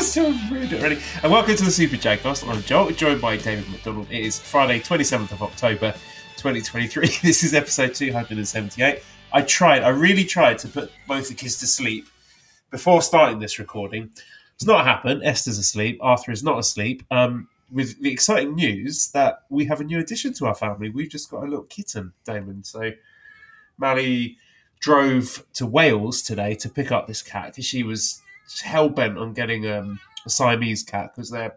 So rude already. And welcome to the Super J-Cast. I'm Joel, joined by Damon McDonald. It is Friday, 27th of October, 2023. This is episode 278. I tried, I really tried to put both the kids to sleep before starting this recording. It's not happened. Esther's asleep. Arthur is not asleep. Um, with the exciting news that we have a new addition to our family. We've just got a little kitten, Damon. So, Mally drove to Wales today to pick up this cat because she was hell bent on getting um, a Siamese cat because they're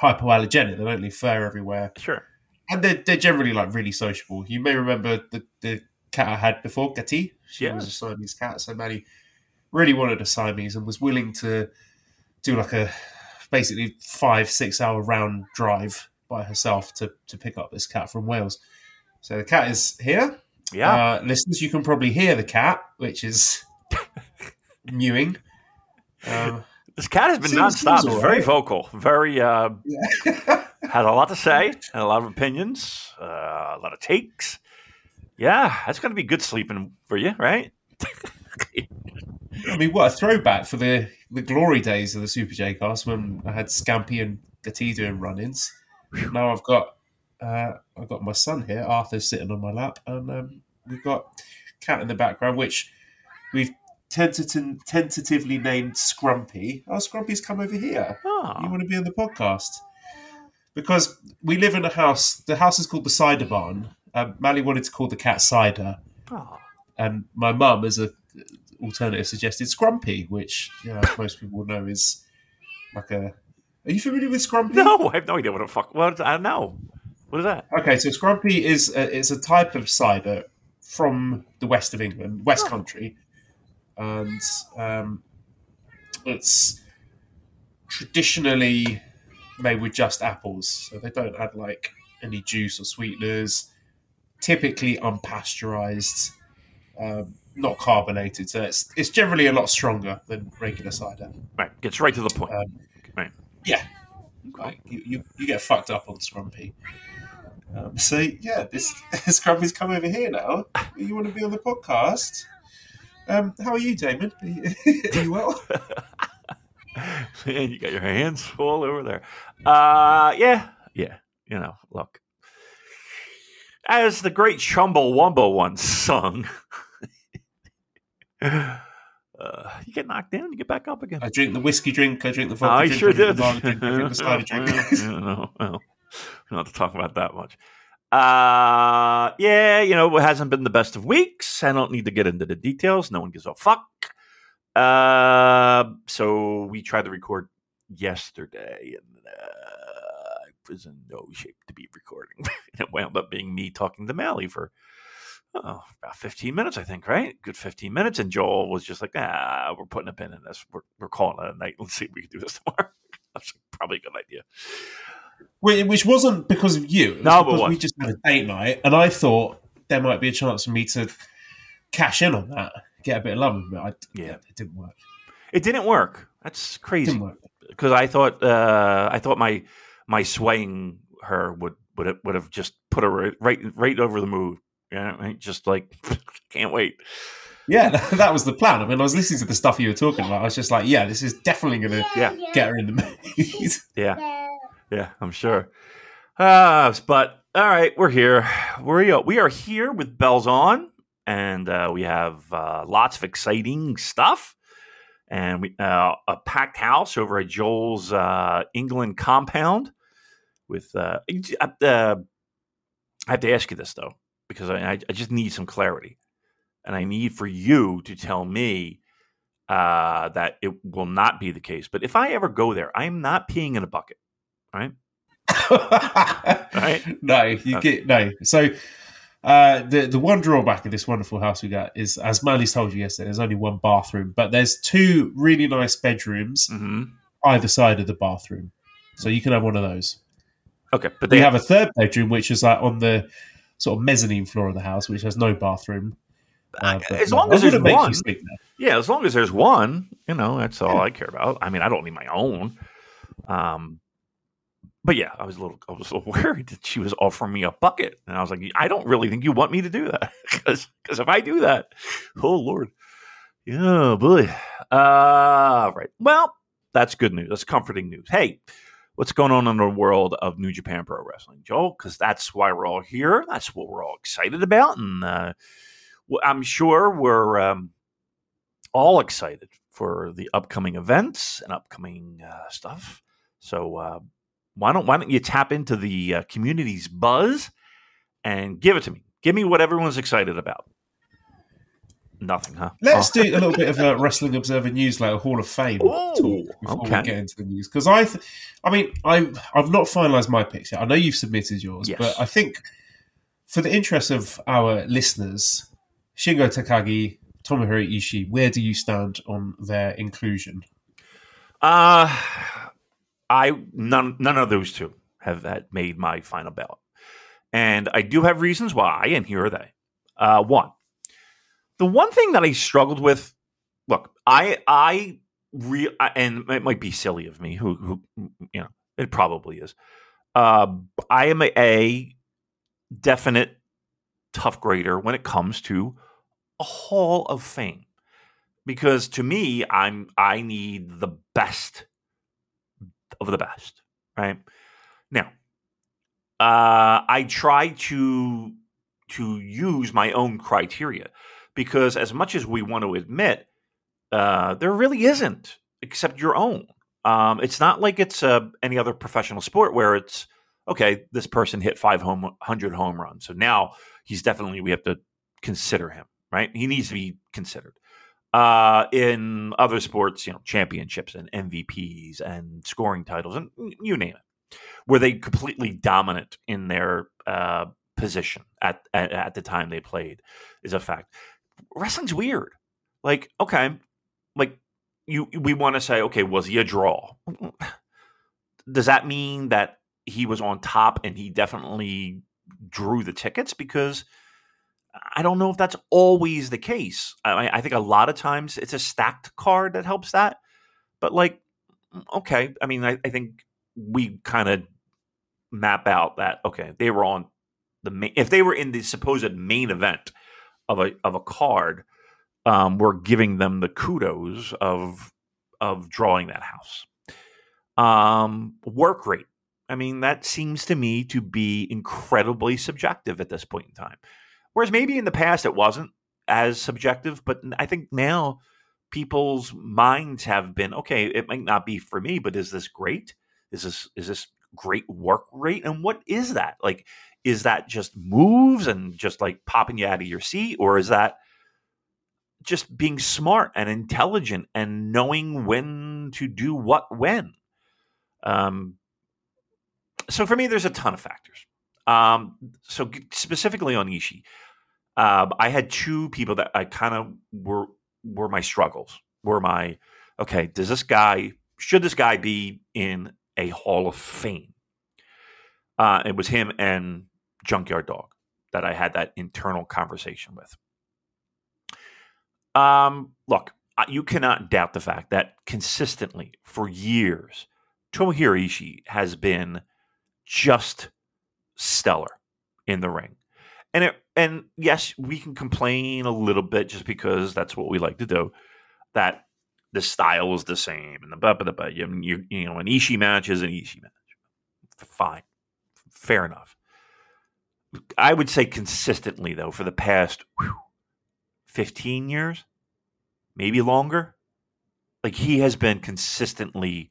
hypoallergenic. They don't leave fur everywhere. Sure. And they're, they're generally like really sociable. You may remember the, the cat I had before, Gatti. She Yeah. was a Siamese cat. So Maddie really wanted a Siamese and was willing to do like a basically five, six hour round drive by herself to, to pick up this cat from Wales. So the cat is here. Yeah. Uh, listeners, you can probably hear the cat, which is mewing. Um, this cat has been seems- nonstop. seems It's very vocal. Very uh, had a lot to say, and a lot of opinions, uh, a lot of takes. Yeah, that's going to be good sleeping for you, right? I mean, what a throwback for the, the glory days of the Super J cast when I had Scampy and Gatti doing run-ins. Now I've got uh, I've got my son here, Arthur's sitting on my lap, and um, we've got cat in the background, which we've tentative, tentatively named Scrumpy. Oh, Scrumpy's come over here. Ah. You Oh, want to be on the podcast? Because we live in a house. The house is called the Cider Barn. Um, Mally wanted to call the cat Cider, oh. and my mum, as a uh, alternative, suggested Scrumpy, which you know, most people know is like a. Are you familiar with Scrumpy? No, I have no idea what the fuck. What I don't know. What is that? Okay, so Scrumpy is a, is a type of cider from the west of England, West ah. Country, and um, it's traditionally made with just apples, so they don't add like any juice or sweeteners. Typically unpasteurized, um, not carbonated, so it's it's generally a lot stronger than regular cider. Right, gets right to the point. Um, Right. Yeah, like, you, you you get fucked up on Scrumpy. Um, so yeah, this Scrumpy's come over here now. You want to be on the podcast? Um, how are you, Damon? Are you, are you well? and you got your hands all over there. Uh, yeah, yeah. You know, look. As the great Chumbawamba once sung, Uh, you get knocked down, you get back up again. I drink the whiskey drink. I drink the vodka I drink. sure I drink did. The drink, I drink the cider drink. well, no, well, don't to talk about that much. Uh, yeah, you know, it hasn't been the best of weeks. I don't need to get into the details. No one gives a fuck. Uh, so we tried to record yesterday, and uh, I was in no shape to be recording. and it wound up being me talking to Mally for oh, about 15 minutes, I think, right? Good 15 minutes. And Joel was just like, ah, we're putting a pin in this. We're, we're calling it a night. Let's see if we can do this tomorrow. That's probably a good idea. Wh- Which wasn't because of you. It was No, because what? we just had a date night, and I thought there might be a chance for me to cash in on that, get a bit of love, but I, Yeah. it didn't work. It didn't work. That's crazy. because I thought uh, I thought my my swaying her would would have, would have just put her right right, right over the moon. Yeah, right? just like can't wait. Yeah, that, that was the plan. I mean, I was listening to the stuff you were talking about. I was just like, yeah, this is definitely going to Yeah. get her in the mood. Yeah, yeah, I'm sure. Uh, but all right, we're here. We're we are here with bells on, and uh, we have uh, lots of exciting stuff. And we uh, a packed house over at Joel's uh, England compound. With uh, I have to ask you this though, because I, I just need some clarity, and I need for you to tell me that it will not be the case. But if I ever go there, I am not peeing in a bucket. Right? Right? No, you get no. So uh, the the one drawback of this wonderful house we got is, as Mally's told you yesterday, there's only one bathroom, but there's two really nice bedrooms hmm either side of the bathroom, so you can have one of those. Okay, but They have a third bedroom, which is like on the sort of mezzanine floor of the house, which has no bathroom. Uh, as long as there's one. Yeah, as long as there's one, you know, that's all I care about. I mean, I don't need my own. Um, but yeah, I was a little, I was a little worried that she was offering me a bucket, and I was like, I don't really think you want me to do that because because if I do that, oh lord, yeah, boy. Uh, right. Well, that's good news. That's comforting news. Hey, what's going on in the world of New Japan Pro Wrestling, Joel? Because that's why we're all here. That's what we're all excited about, and uh, I'm sure we're. Um, all excited for the upcoming events and upcoming uh, stuff. So uh, why don't why don't you tap into the uh, community's buzz and give it to me? Give me what everyone's excited about. Nothing, huh? Let's Oh, do a little bit of a Wrestling Observer Newsletter Hall of Fame Ooh, talk before okay. we get into the news. Because I, th- I mean, I I've not finalised my picks yet. I know you've submitted yours, Yes. but I think for the interest of our listeners, Shingo Takagi, Tomohiro Ishii, where do you stand on their inclusion? Uh I none none of those two have had made my final ballot, and I do have reasons why, and here are they. Uh, one, the one thing that I struggled with. Look, I I re and it might be silly of me. Who who you know it probably is. Uh, I am a, a definite tough grader when it comes to a Hall of Fame because to me i'm i need the best of the best right? Now uh i try to to use my own criteria because as much as we want to admit uh there really isn't except your own. Um it's not like it's uh, any other professional sport where it's okay this person hit 500 home runs so now he's definitely we have to consider him right? He needs to be considered uh, in other sports, you know, championships and MVPs and scoring titles and you name it, were they completely dominant in their uh, position at, at at the time they played is a fact. Wrestling's weird. Like, okay, like you, we want to say, okay, was he a draw? Does that mean that he was on top and he definitely drew the tickets? Because I don't know if that's always the case. I, I think a lot of times it's a stacked card that helps that. But like, mm, okay, I mean, I, I think we kind of map out that okay, they were on the main. If they were in the supposed main event of a of a card, um, we're giving them the kudos of of drawing that house. Um, work rate. I mean, that seems to me to be incredibly subjective at this point in time. Whereas maybe in the past it wasn't as subjective, but I think now people's minds have been okay. It might not be for me, but is this great? Is this is this great work rate? And what is that? Like, is that just moves and just like popping you out of your seat, or is that just being smart and intelligent and knowing when to do what when? Um, so for me, there's a ton of factors. Um, so specifically on Ishii, uh, I had two people that I kind of were were my struggles. Were my okay? Does this guy should this guy be in a Hall of Fame? Uh, it was him and Junkyard Dog that I had that internal conversation with. Um, look, you cannot doubt the fact that consistently for years, Tomohiro Ishii has been just stellar in the ring. And it, and yes, we can complain a little bit just because that's what we like to do. That the style is the same and the but the but you, you you know an Ishii match is an Ishii match. Fine, fair enough. I would say consistently though for the past whew, fifteen years, maybe longer, like he has been consistently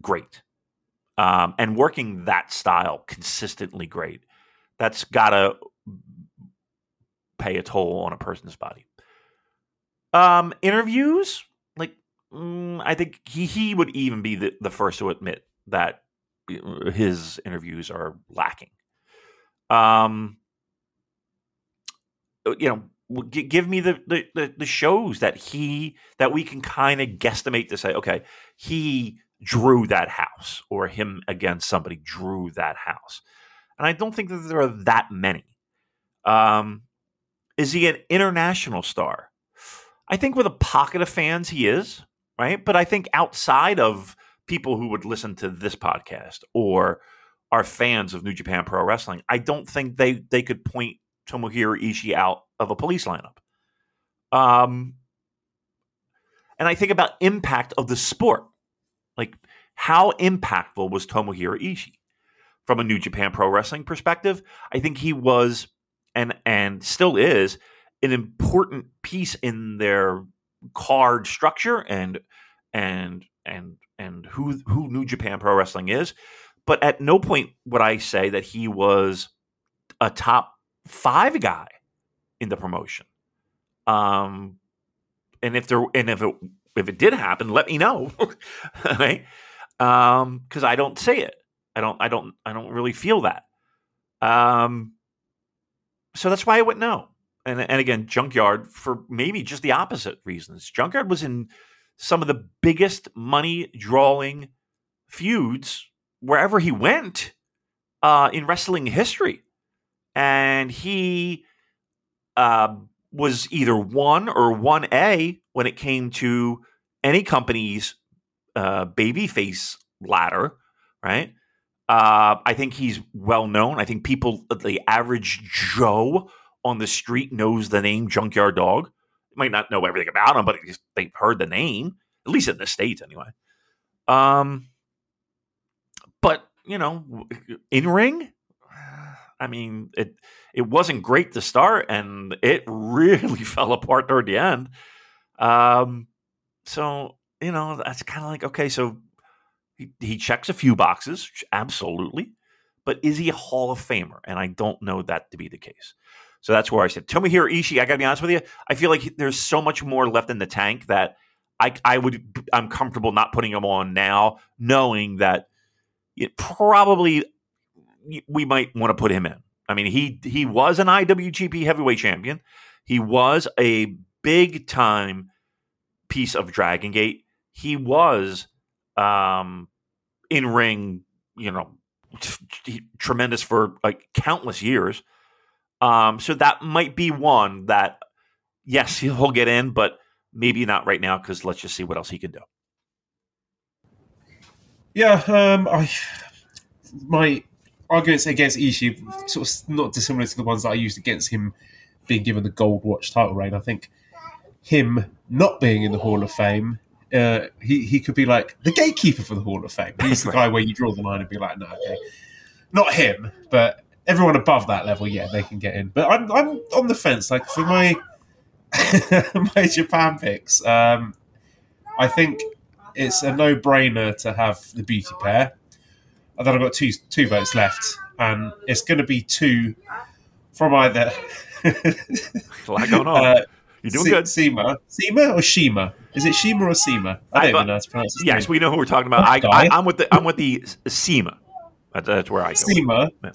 great um, and working that style consistently great. That's got to pay a toll on a person's body. Um, interviews, like mm, I think he he would even be the, the first to admit that his interviews are lacking. Um, uh, you know, give me the, the the shows that he that we can kind of guesstimate to say, okay, he drew that house or him against somebody drew that house. And I don't think that there are that many. Um, is he an international star? I think with a pocket of fans, he is, right? But I think outside of people who would listen to this podcast or are fans of New Japan Pro Wrestling, I don't think they, they could point Tomohiro Ishii out of a police lineup. Um, and I think about impact of the sport. Like, how impactful was Tomohiro Ishii? From a New Japan Pro Wrestling perspective, I think he was and and still is an important piece in their card structure and and and and who who New Japan Pro Wrestling is. But at no point would I say that he was a top five guy in the promotion. Um, and if there and if it if it did happen, let me know. right? Um, because I don't see it. I don't. I don't. I don't really feel that. Um, so that's why I went no. And and again, Junkyard for maybe just the opposite reasons. Junkyard was in some of the biggest money drawing feuds wherever he went uh, in wrestling history, and he uh, was either one or one A when it came to any company's uh, babyface ladder, right? Uh, I think he's well known. I think people, the average Joe on the street, knows the name Junkyard Dog. Might not know everything about him, but they've heard the name, at least in the states, anyway. Um, but you know, in ring, I mean, it it wasn't great to start, and it really fell apart toward the end. Um, so you know, that's kind of like, okay, so he, he checks a few boxes, absolutely. But is he a Hall of Famer? And I don't know that to be the case. So that's where I said, Tomohiro Ishii, I got to be honest with you. I feel like there's so much more left in the tank that I, I would, I'm comfortable not putting him on now, knowing that it probably we might want to put him in. I mean, he he was an IWGP Heavyweight Champion. He was a big time piece of Dragon Gate he was um, in ring, you know, t- tremendous for like countless years. Um, so that might be one that, yes, he'll get in, but maybe not right now because let's just see what else he can do. Yeah, um, I my arguments against Ishii sort of not dissimilar to the ones that I used against him being given the Gold Watch title reign. I think him not being in the Hall of Fame uh, he he could be like the gatekeeper for the Hall of Fame. He's the guy where you draw the line and be like, no, okay, not him, but everyone above that level, yeah, they can get in. But I'm I'm on the fence. Like for my my Japan picks. Um, I think it's a no-brainer to have the beauty pair. And then I've got two two votes left, and it's going to be two from either. going on. Uh, You're doing Se- good. Seema, Seema or Shima? Is it Shima or Seema? I I- don't even know how to pronounce it. Yes, we know who we're talking about. I, I, I'm with the I'm with the CIMA. That- That's where I go. Seema. Yeah.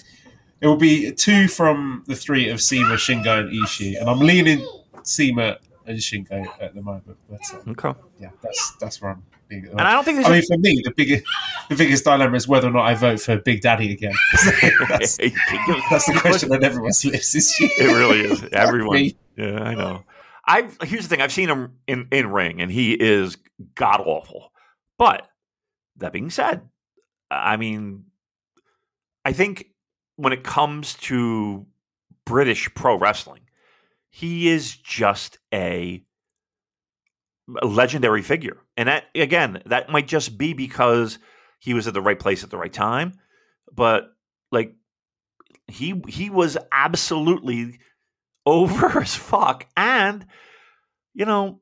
It will be two from the three of Seema, Shingo, and Ishii, and I'm leaning Seema and Shingo at the moment. But uh, Okay. yeah, that's that's where I'm. Being And I don't think I mean, for me, the biggest the biggest dilemma is whether or not I vote for Big Daddy again. that's, that's the question on everyone's lips this year. It really is. Everyone. Yeah, I know. I here's the thing. I've seen him in in ring, and he is god awful. But that being said, I mean, I think when it comes to British pro wrestling, he is just a, a legendary figure, and that again, that might just be because he was at the right place at the right time. But like, he he was absolutely over as fuck, and you know,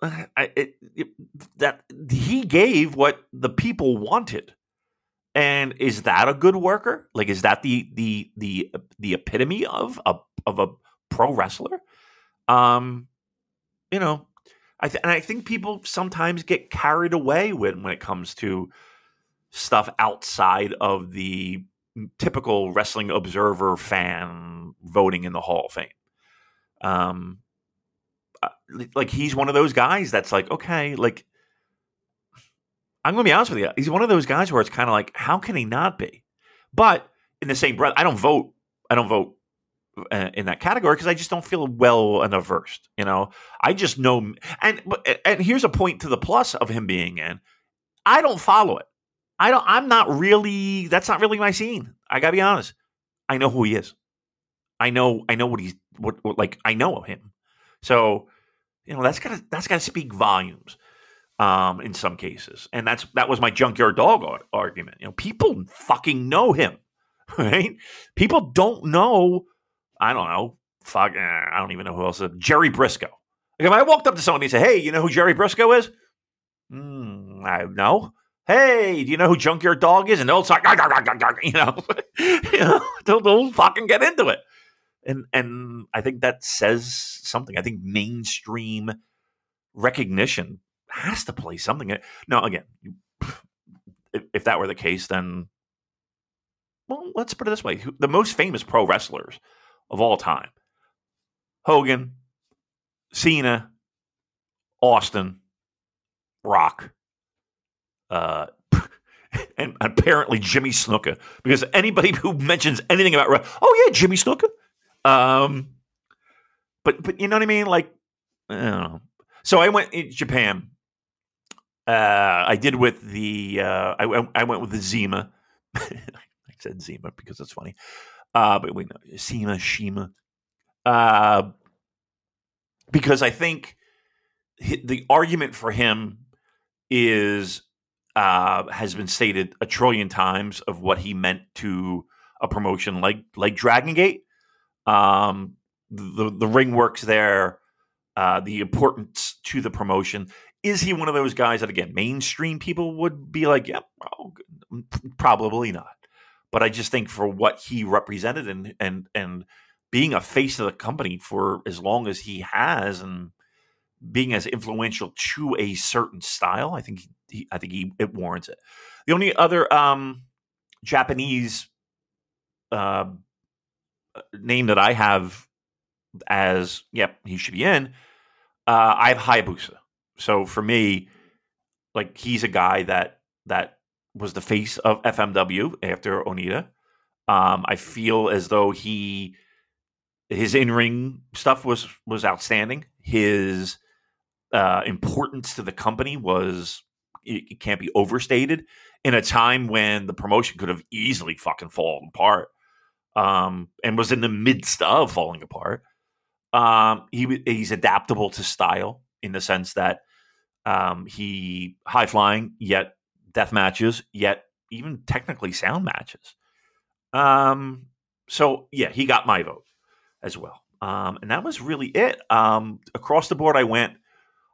I, it, it, that he gave what the people wanted. And is that a good worker? Like, is that the the the the epitome of a of a pro wrestler? Um, you know, I th- and I think people sometimes get carried away when when it comes to stuff outside of the typical wrestling observer fan voting in the Hall of Fame. Um, uh, like he's one of those guys that's like, okay, like I'm going to be honest with you, he's one of those guys where it's kind of like, how can he not be? But in the same breath, I don't vote. I don't vote uh, in that category because I just don't feel well enough versed. You know, I just know. And and here's a point to the plus of him being in. I don't follow it. I don't. I'm not really. That's not really my scene. I gotta be honest. I know who he is. I know. I know what he's. What, what like. I know him. So, you know, that's gotta. That's gotta speak volumes. Um, in some cases, and that's that was my junkyard dog ar- argument. You know, people fucking know him, right? People don't know. I don't know. Fuck. eh, I don't even know who else. Is. Jerry Brisco. Like if I walked up to somebody and said, "Hey, you know who Jerry Brisco is?" Hmm, I know hey, do you know who Junkyard Dog is? And they'll start, you know, you know they'll, they'll fucking get into it. And and I think that says something. I think mainstream recognition has to play something. Now, again, if, if that were the case, then well, let's put it this way: the most famous pro wrestlers of all time, Hogan, Cena, Austin, Rock uh, and apparently Jimmy Snuka, because anybody who mentions anything about oh yeah, Jimmy Snuka, um, but but you know what I mean, like, I don't know. So I went in Japan. Uh, I did with the uh, I I went with the Zima. I said Zima because it's funny, uh, but we know Sima Shima, uh, because I think the argument for him is uh, has been stated a trillion times of what he meant to a promotion like like Dragon Gate. Um, the the ring works there, uh, the importance to the promotion. Is he one of those guys that again mainstream people would be like, yeah, oh, probably not. But I just think for what he represented and and and being a face of the company for as long as he has and being as influential to a certain style, I think he, I think he it warrants it. The only other um, Japanese uh, name that I have as yep he should be in, uh, I have Hayabusa. So for me, like he's a guy that that was the face of FMW after Onita. Um, I feel as though he his in ring stuff was was outstanding. His uh, importance to the company was it, it can't be overstated in a time when the promotion could have easily fucking fallen apart um, and was in the midst of falling apart. Um, he he's adaptable to style in the sense that um, he high flying yet death matches yet even technically sound matches. Um, so yeah, he got my vote as well. Um, and that was really it. Um, across the board, I went.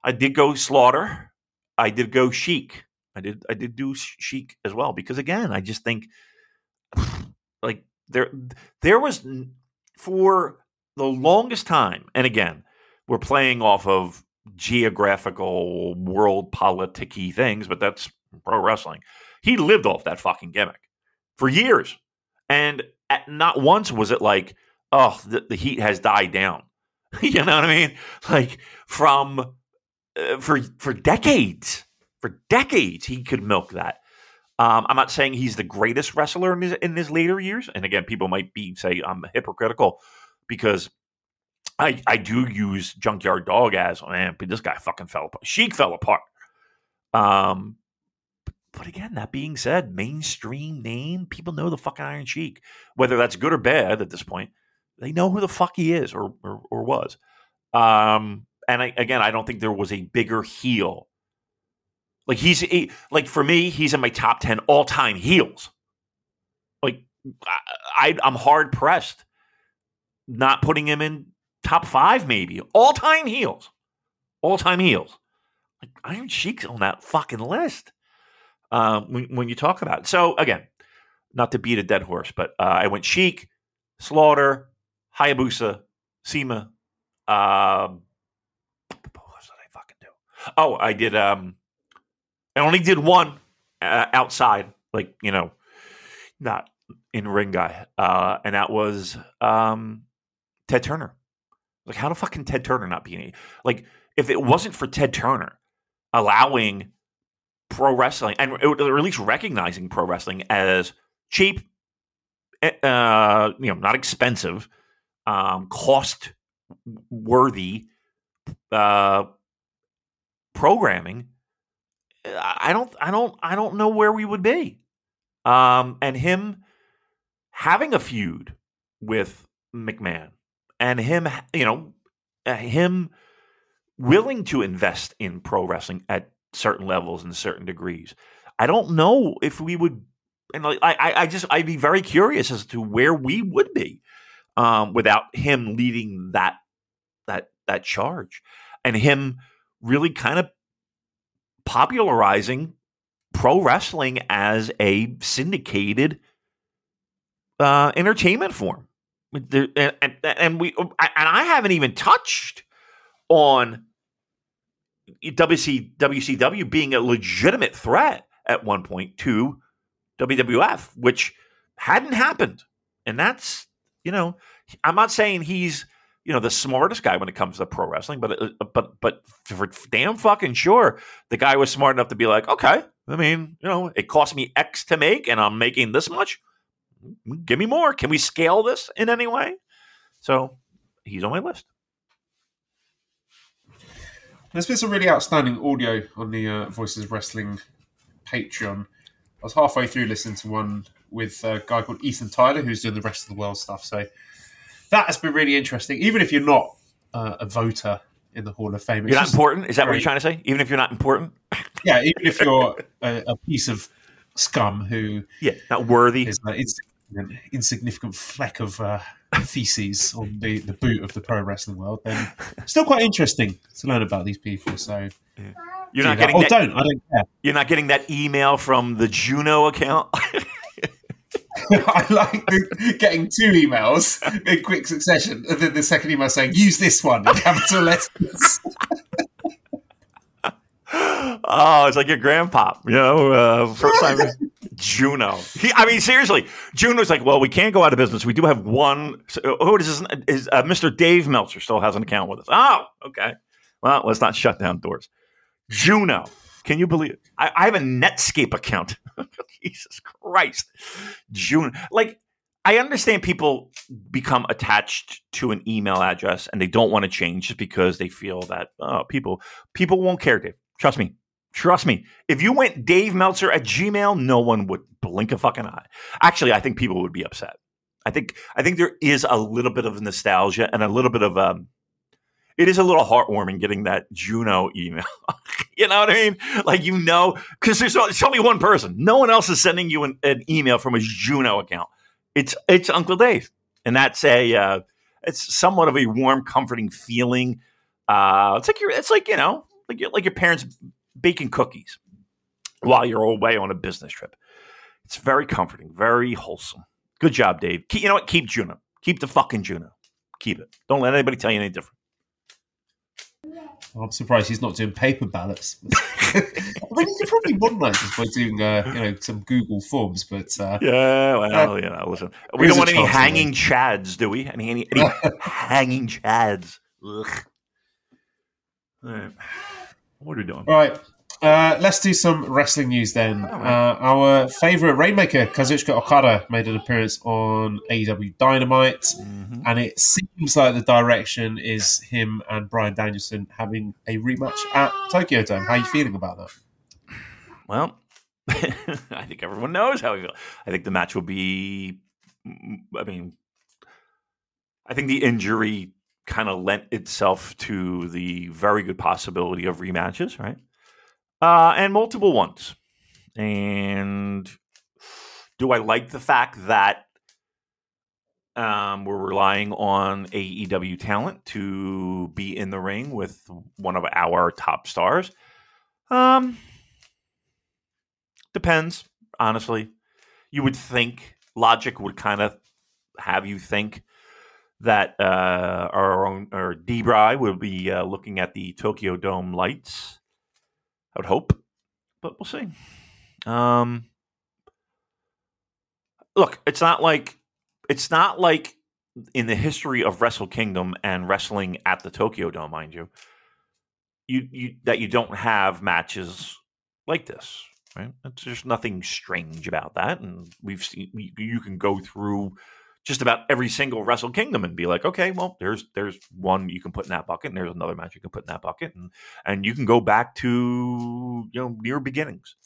I did go Slaughter. I did go Sheik. I did. I did do Sheik as well because again, I just think like there there was for the longest time, and again, we're playing off of geographical world politicky things, but that's pro wrestling. He lived off that fucking gimmick for years, and at, not once was it like, oh, the, the heat has died down. you know what I mean? Like from uh, for for decades, for decades, he could milk that. Um, I'm not saying he's the greatest wrestler in his, in his later years, and again, people might be say I'm hypocritical because I I do use Junkyard Dog as man, but this guy fucking fell apart. Sheik fell apart. Um, but again, that being said, mainstream name, people know the fucking Iron Sheik. Whether that's good or bad at this point, they know who the fuck he is or or, or was. Um, and I, again, I don't think there was a bigger heel. Like he's a, like for me, he's in my top ten all time heels. Like I, I'm hard pressed not putting him in top five, maybe all time heels, all time heels. Like Iron Sheik's on that fucking list um, when, when you talk about it. So again, not to beat a dead horse, but uh, I went Sheik, Slaughter, Hayabusa, CIMA. Um, what did I fucking do? Oh, I did. Um, I only did one uh, outside, like you know, not in ring guy, uh, and that was um, Ted Turner. Like, how the fuck can Ted Turner not be any? Like, if it wasn't for Ted Turner allowing pro wrestling and or at least recognizing pro wrestling as cheap, eh, uh, you know, not expensive, um, cost worthy uh, programming, I don't, I don't, I don't know where we would be. Um, and him having a feud with McMahon and him, you know, uh, him willing to invest in pro wrestling at certain levels and certain degrees. I don't know if we would, and I, I just, I'd be very curious as to where we would be um, without him leading that, that, that charge, and him really kind of popularizing pro wrestling as a syndicated uh, entertainment form and, and, and we and I haven't even touched on WC, WCW being a legitimate threat at one point to WWF, which hadn't happened. And that's, you know, I'm not saying he's, you know, the smartest guy when it comes to pro wrestling, but uh, but but for damn fucking sure, the guy was smart enough to be like, okay, I mean, you know, it cost me X to make, and I'm making this much give me more. Can we scale this in any way? So he's on my list. There's been some really outstanding audio on the uh, Voices Wrestling Patreon. I was halfway through listening to one with a guy called Ethan Tyler, who's doing the rest of the world stuff. So that has been really interesting. Even if you're not uh, a voter in the Hall of Fame, you're not important. Is that what you're trying to say? Even if you're not important? yeah, even if you're a, a piece of scum who yeah not worthy is an insignificant fleck of uh, feces on the, the boot of the pro wrestling world, then still quite interesting to learn about these people. So yeah. you're not getting. Oh, that, don't I don't care. You're not getting that email from the Juno account. I like the, getting two emails in quick succession, and then the second email saying "use this one" in capital letters. oh, it's like your grandpa, you know, uh, first time. Juno. He, I mean, seriously, Juno's like, well, we can't go out of business. We do have one. Uh, who is this? Is uh, Mr. Dave Meltzer still has an account with us? Oh, okay. Well, let's not shut down doors. Juno. Can you believe? I, I have a Netscape account. Jesus Christ. June. Like, I understand people become attached to an email address and they don't want to change just because they feel that oh, people people won't care, Dave. Trust me, Trust me, if you went Dave Meltzer at Gmail, no one would blink a fucking eye. Actually, I think people would be upset. I think I think there is a little bit of nostalgia and a little bit of um it is a little heartwarming getting that Juno email. you know what I mean? Like you know, because there's, only one person. No one else is sending you an, an, email from a Juno account. It's it's Uncle Dave, and that's a uh, it's somewhat of a warm, comforting feeling. Uh, it's like you're, it's like you know, like your, like your parents baking cookies while you're away on a business trip. It's very comforting, very wholesome. Good job, Dave. Keep, you know what? Keep Juno. Keep the fucking Juno. Keep it. Don't let anybody tell you any different. I'm surprised he's not doing paper ballots. I mean, you could probably modernize this by doing, uh, you know, some Google Forms, but uh, yeah, well, uh, you know, listen, we don't want any hanging chads, do we? Any any, any hanging chads? Ugh. All right. What are we doing? All right. Uh, let's do some wrestling news then. Uh, our favorite Rainmaker, Kazuchika Okada, made an appearance on AEW Dynamite, mm-hmm. and it seems like the direction is him and Bryan Danielson having a rematch at Tokyo Dome. How are you feeling about that? Well, I think everyone knows how I feel. I think the match will be. I mean, I think the injury kind of lent itself to the very good possibility of rematches, right? Uh, and multiple ones. And do I like the fact that um, we're relying on AEW talent to be in the ring with one of our top stars? Um, depends, honestly. You would think logic would kind of have you think that uh, our own or Debray will be uh, looking at the Tokyo Dome lights I would hope, but we'll see. Um, look, it's not like it's not like in the history of Wrestle Kingdom and wrestling at the Tokyo Dome, mind you, you you that you don't have matches like this, right? It's, There's nothing strange about that, and we've seen you can go through just about every single Wrestle Kingdom and be like, okay, well, there's there's one you can put in that bucket, and there's another match you can put in that bucket, and and you can go back to you know near beginnings.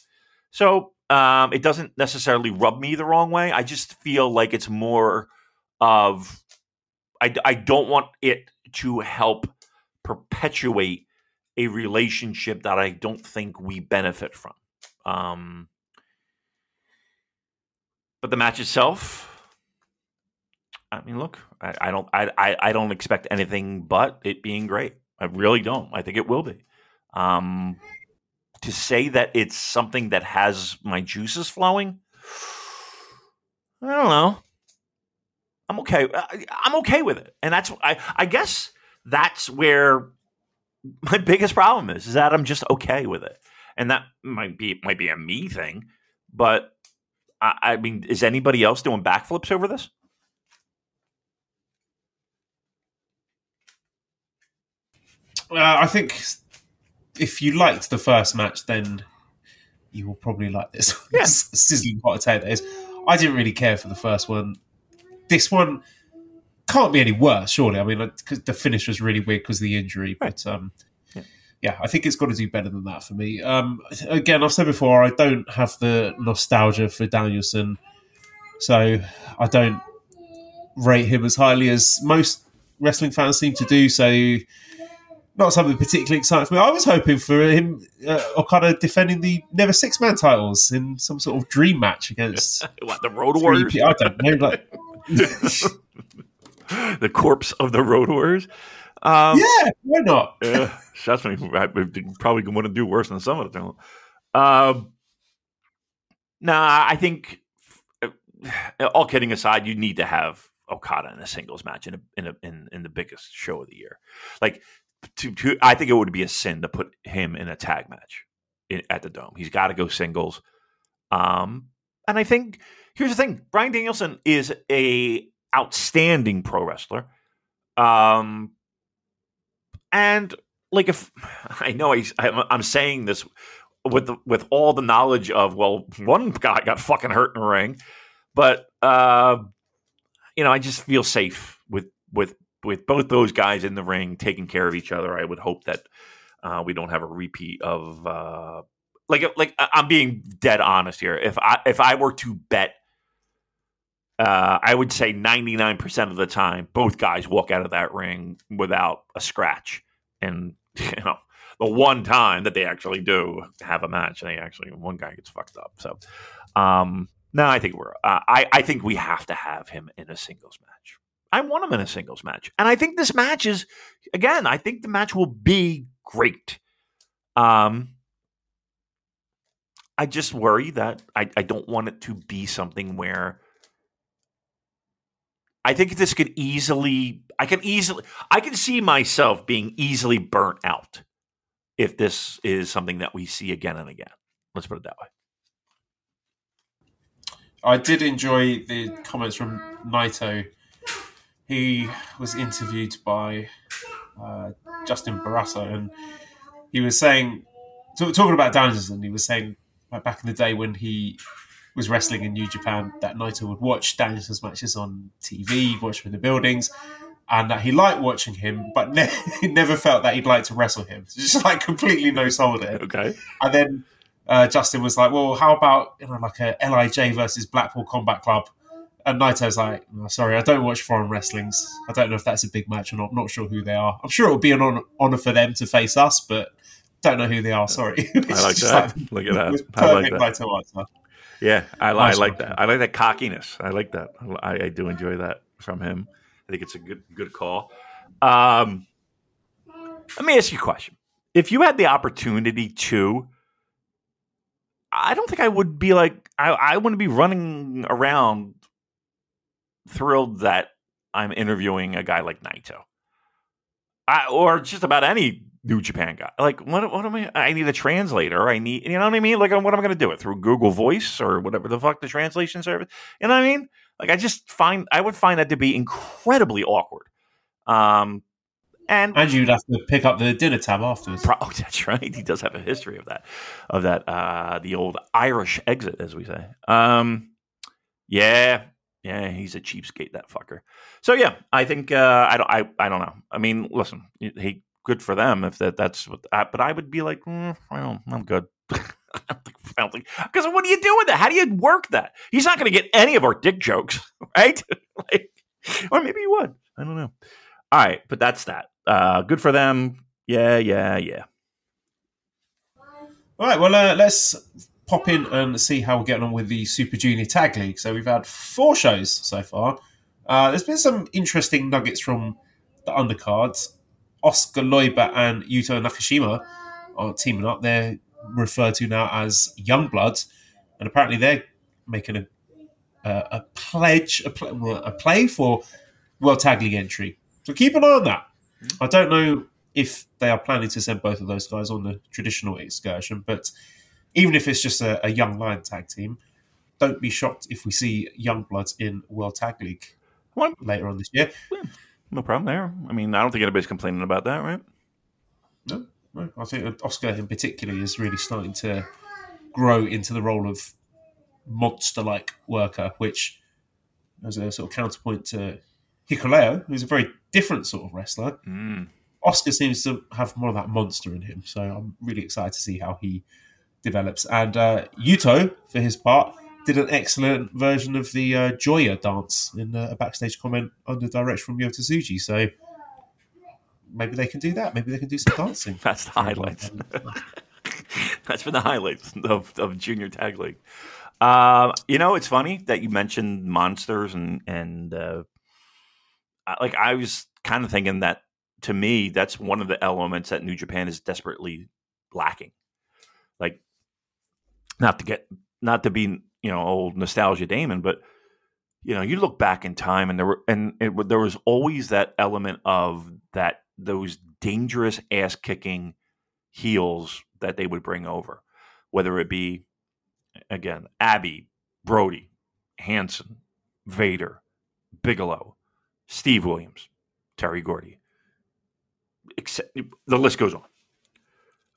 So um, it doesn't necessarily rub me the wrong way. I just feel like it's more of I, I don't want it to help perpetuate a relationship that I don't think we benefit from. Um, but the match itself, I mean, look, I, I don't, I, I, I, don't expect anything but it being great. I really don't. I think it will be. Um, to say that it's something that has my juices flowing, I don't know. I'm okay. I'm okay with it, and that's I. I guess that's where my biggest problem is. Is that I'm just okay with it, and that might be might be a me thing, but I, I mean, is anybody else doing backflips over this? Uh, I think if you liked the first match, then you will probably like this. Yeah. sizzling hot potatoes. I didn't really care for the first one. This one can't be any worse, surely. I mean, because the finish was really weird because of the injury, but um, yeah. yeah. I think it's got to do better than that for me. Um, again, I've said before, I don't have the nostalgia for Danielson, so I don't rate him as highly as most wrestling fans seem to do. So not something particularly exciting for me. I was hoping for him, uh, Okada defending the Never Six Man titles in some sort of dream match against what the Road Warriors. I don't know, like the corpse of the Road Warriors. Um, yeah, why not? yeah, that's me. Probably want to do worse than some of them. Um, nah, I think uh, all kidding aside, you need to have Okada in a singles match in a, in a, in in the biggest show of the year. Like to, to I think it would be a sin to put him in a tag match in, at the Dome. He's got to go singles. Um, and I think here's the thing: Bryan Danielson is a outstanding pro wrestler. Um, and like if I know I, I'm saying this with the, with all the knowledge of well, one guy got fucking hurt in the ring, but uh, you know I just feel safe with with with both those guys in the ring taking care of each other, I would hope that uh, we don't have a repeat of uh, like like I'm being dead honest here. If I if I were to bet, uh, I would say 99 percent of the time both guys walk out of that ring without a scratch, and you know the one time that they actually do have a match, and they actually one guy gets fucked up. So, um, no, I think we're uh, I I think we have to have him in a singles match. I want him in a singles match. And I think this match is, again, I think the match will be great. Um, I just worry that I, I don't want it to be something where I think this could easily, I can easily, I can see myself being easily burnt out if this is something that we see again and again. Let's put it that way. I did enjoy the comments from Naito. He was interviewed by uh, Justin Barrasso, and he was saying, talking about Danielson, he was saying back in the day when he was wrestling in New Japan, that Naito would watch Danielson's matches on TV, watch him in the buildings, and that he liked watching him, but ne- he never felt that he'd like to wrestle him. Just like completely no soul there. Okay. And then uh, Justin was like, "Well, how about you know like a Lij versus Blackpool Combat Club?" And Naito's like, oh, "Sorry, I don't watch foreign wrestlings. I don't know if that's a big match or not. I'm not sure who they are. I'm sure it would be an honor, honor for them to face us, but don't know who they are. Sorry." I like that. Look at that. I like that. Naito answer. Yeah, I, I like that. I like that cockiness. I like that. I, I do enjoy that from him. I think it's a good good call. Um, let me ask you a question. If you had the opportunity to, I don't think I would be like I, I wouldn't be running around thrilled that I'm interviewing a guy like Naito, I, or just about any New Japan guy. Like, what? What am I? I need a translator. I need, you know what I mean? Like, what am I going to do it through Google Voice or whatever the fuck the translation service? You know what I mean? Like, I just find I would find that to be incredibly awkward. Um, and And you'd have to pick up the dinner tab afterwards. Pro- oh, that's right. He does have a history of that, of that, uh, the old Irish exit, as we say. Um, yeah, yeah, he's a cheapskate, that fucker. So yeah, I think uh, I don't, I, I don't know. I mean, listen, he good for them if that that's what. I, but I would be like, mm, I don't, I'm good. Because what do you do with that? How do you work that? He's not going to get any of our dick jokes, right? like, or maybe he would. I don't know. All right, but that's that. Uh, good for them. Yeah, yeah, yeah. All right, well, uh, let's pop in and see how we're getting on with the Super Junior Tag League. So we've had four shows so far. Uh, there's been some interesting nuggets from the undercards. Oscar Leube and Yuto Nakashima are teaming up. They're referred to now as Youngbloods, and apparently they're making a a, a pledge, a, pl- a play for World Tag League entry. So keep an eye on that. I don't know if they are planning to send both of those guys on the traditional excursion, but even if it's just a, a young lion tag team, don't be shocked if we see young bloods in World Tag League Well, later on this year. no problem there. I mean, I don't think anybody's complaining about that, right? No, no, I think Oscar in particular is really starting to grow into the role of monster-like worker, which as a sort of counterpoint to Hikuleo, who's a very different sort of wrestler. Mm. Oscar seems to have more of that monster in him, so I'm really excited to see how he develops. And uh, Yuto, for his part, did an excellent version of the uh, Joya dance in uh, a backstage comment under direction from Yota Tsuji. So maybe they can do that. Maybe they can do some dancing. That's the highlights. That's been the highlights of, of Junior Tag League. Um, you know, it's funny that you mentioned monsters and and uh, like I was kind of thinking that to me that's one of the elements that New Japan is desperately lacking. Not to get not to be you know old nostalgia Damon, but you know you look back in time and there were and it, there was always that element of that those dangerous ass kicking heels that they would bring over, whether it be again Abby, Brody, Hansen, Vader, Bigelow, Steve Williams, Terry Gordy. Except, the list goes on.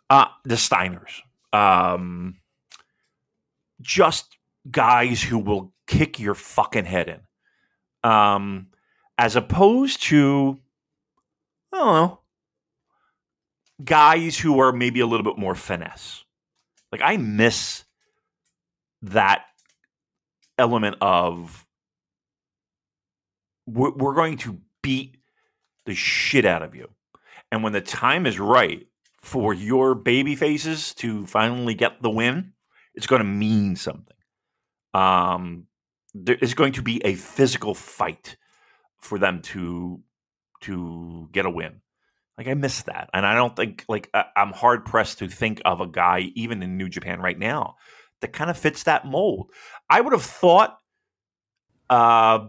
Uh, the Steiners, um, just guys who will kick your fucking head in, um, as opposed to I don't know guys who are maybe a little bit more finesse. Like I miss that element of we're, we're going to beat the shit out of you. And when the time is right for your baby faces to finally get the win, it's going to mean something. Um, there is going to be a physical fight for them to to get a win. Like I miss that, and I don't think like I, I'm hard pressed to think of a guy even in New Japan right now that kind of fits that mold. I would have thought. Uh,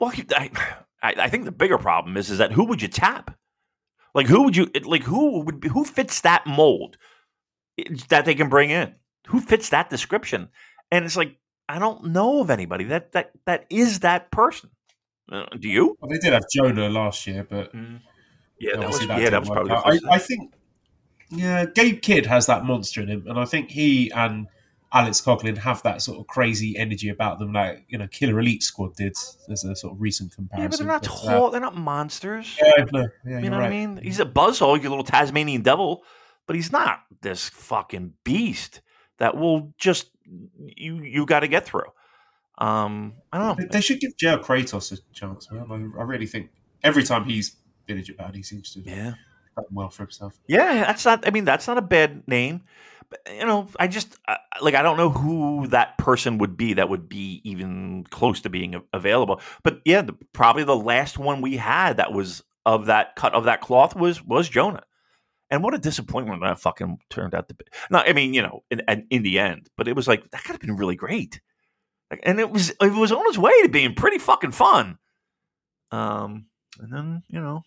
well, I, I think the bigger problem is is that who would you tap? Like who would you like? Who would be, who fits that mold that they can bring in? Who fits that description? And it's like I don't know of anybody that that that is that person. Uh, do you? Well, they did have Jonah last year, but mm. yeah, that was, that yeah, that was probably. I, I, think yeah, Gabe Kidd has that monster in him, and I think he and Alex Coughlin have that sort of crazy energy about them, like you know, Killer Elite Squad did. There's a sort of recent comparison. Yeah, but they're not tall. They're not monsters. Yeah, no, yeah, you know right. what I mean. He's a buzzhole, your little Tasmanian devil, but he's not this fucking beast that will just you you got to get through. Um, I don't know. They, should give Joe Kratos a chance, man. I, I, really think every time he's been in Japan, he seems to yeah well for himself. Yeah, that's not. I mean, that's not a bad name. But, you know, I just uh, like I don't know who that person would be that would be even close to being available. But yeah, the, probably the last one we had that was of that cut of that cloth was was Jonah. And what a disappointment that fucking turned out to be. I mean, you know, in, in the end, but it was like that could have been really great and it was it was on its way to being pretty fucking fun. Um, and then you know,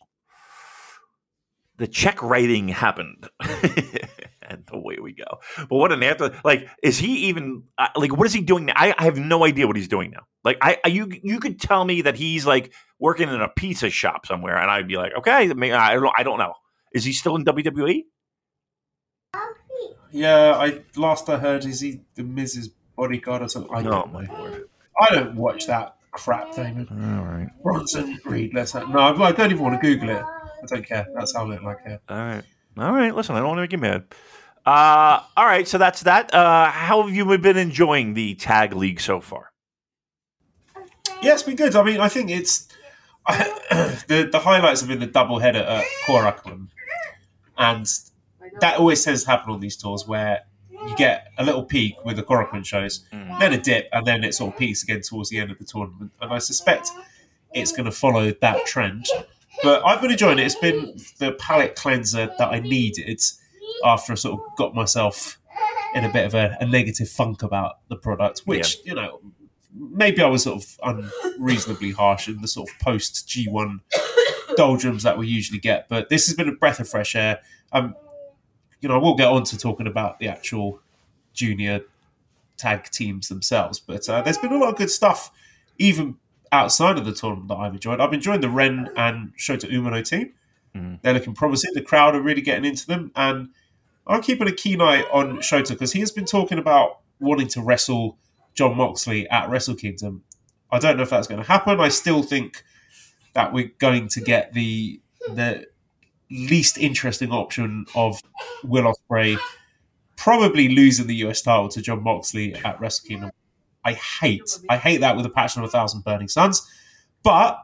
the check writing happened, and away we go. But what an after! Like, is he even uh, like? What is he doing now? I, I, have no idea what he's doing now. Like, I, I, you you could tell me that he's like working in a pizza shop somewhere, and I'd be like, okay, I don't I don't know. Is he still in WWE? Yeah, I last I heard is he the Miz's bodyguard or something. I oh my lord! I don't watch that crap, Damon. All right, Bronson Reed. Let's no, I don't even want to Google it. I don't care. That's how little I care. All right, all right. Listen, I don't want to make you mad. Uh, all right, so that's that. Uh, how have you been enjoying the tag league so far? Yeah, it's been good. I mean, I think it's the the highlights have been the double header at Korakuen, and that always tends to happen on these tours where you get a little peak with the Korakuen shows, mm. then a dip, and then it sort of peaks again towards the end of the tournament. And I suspect it's going to follow that trend. But I've been enjoying it. It's been the palate cleanser that I needed after I sort of got myself in a bit of a, a negative funk about the product, which, yeah. you know, maybe I was sort of unreasonably harsh in the sort of post G1 doldrums that we usually get. But this has been a breath of fresh air. Um, you know, we'll get on to talking about the actual junior tag teams themselves, but uh, there's been a lot of good stuff, even outside of the tournament that I've enjoyed. I've enjoyed the Ren and Shota Umino team. Mm. They're looking promising. The crowd are really getting into them, and I'm keeping a keen eye on Shota because he has been talking about wanting to wrestle Jon Moxley at Wrestle Kingdom. I don't know if that's going to happen. I still think that we're going to get the the least interesting option of Will Ospreay probably losing the US title to John Moxley at Wrestle Kingdom. I hate, I hate that with a passion of a thousand burning suns. But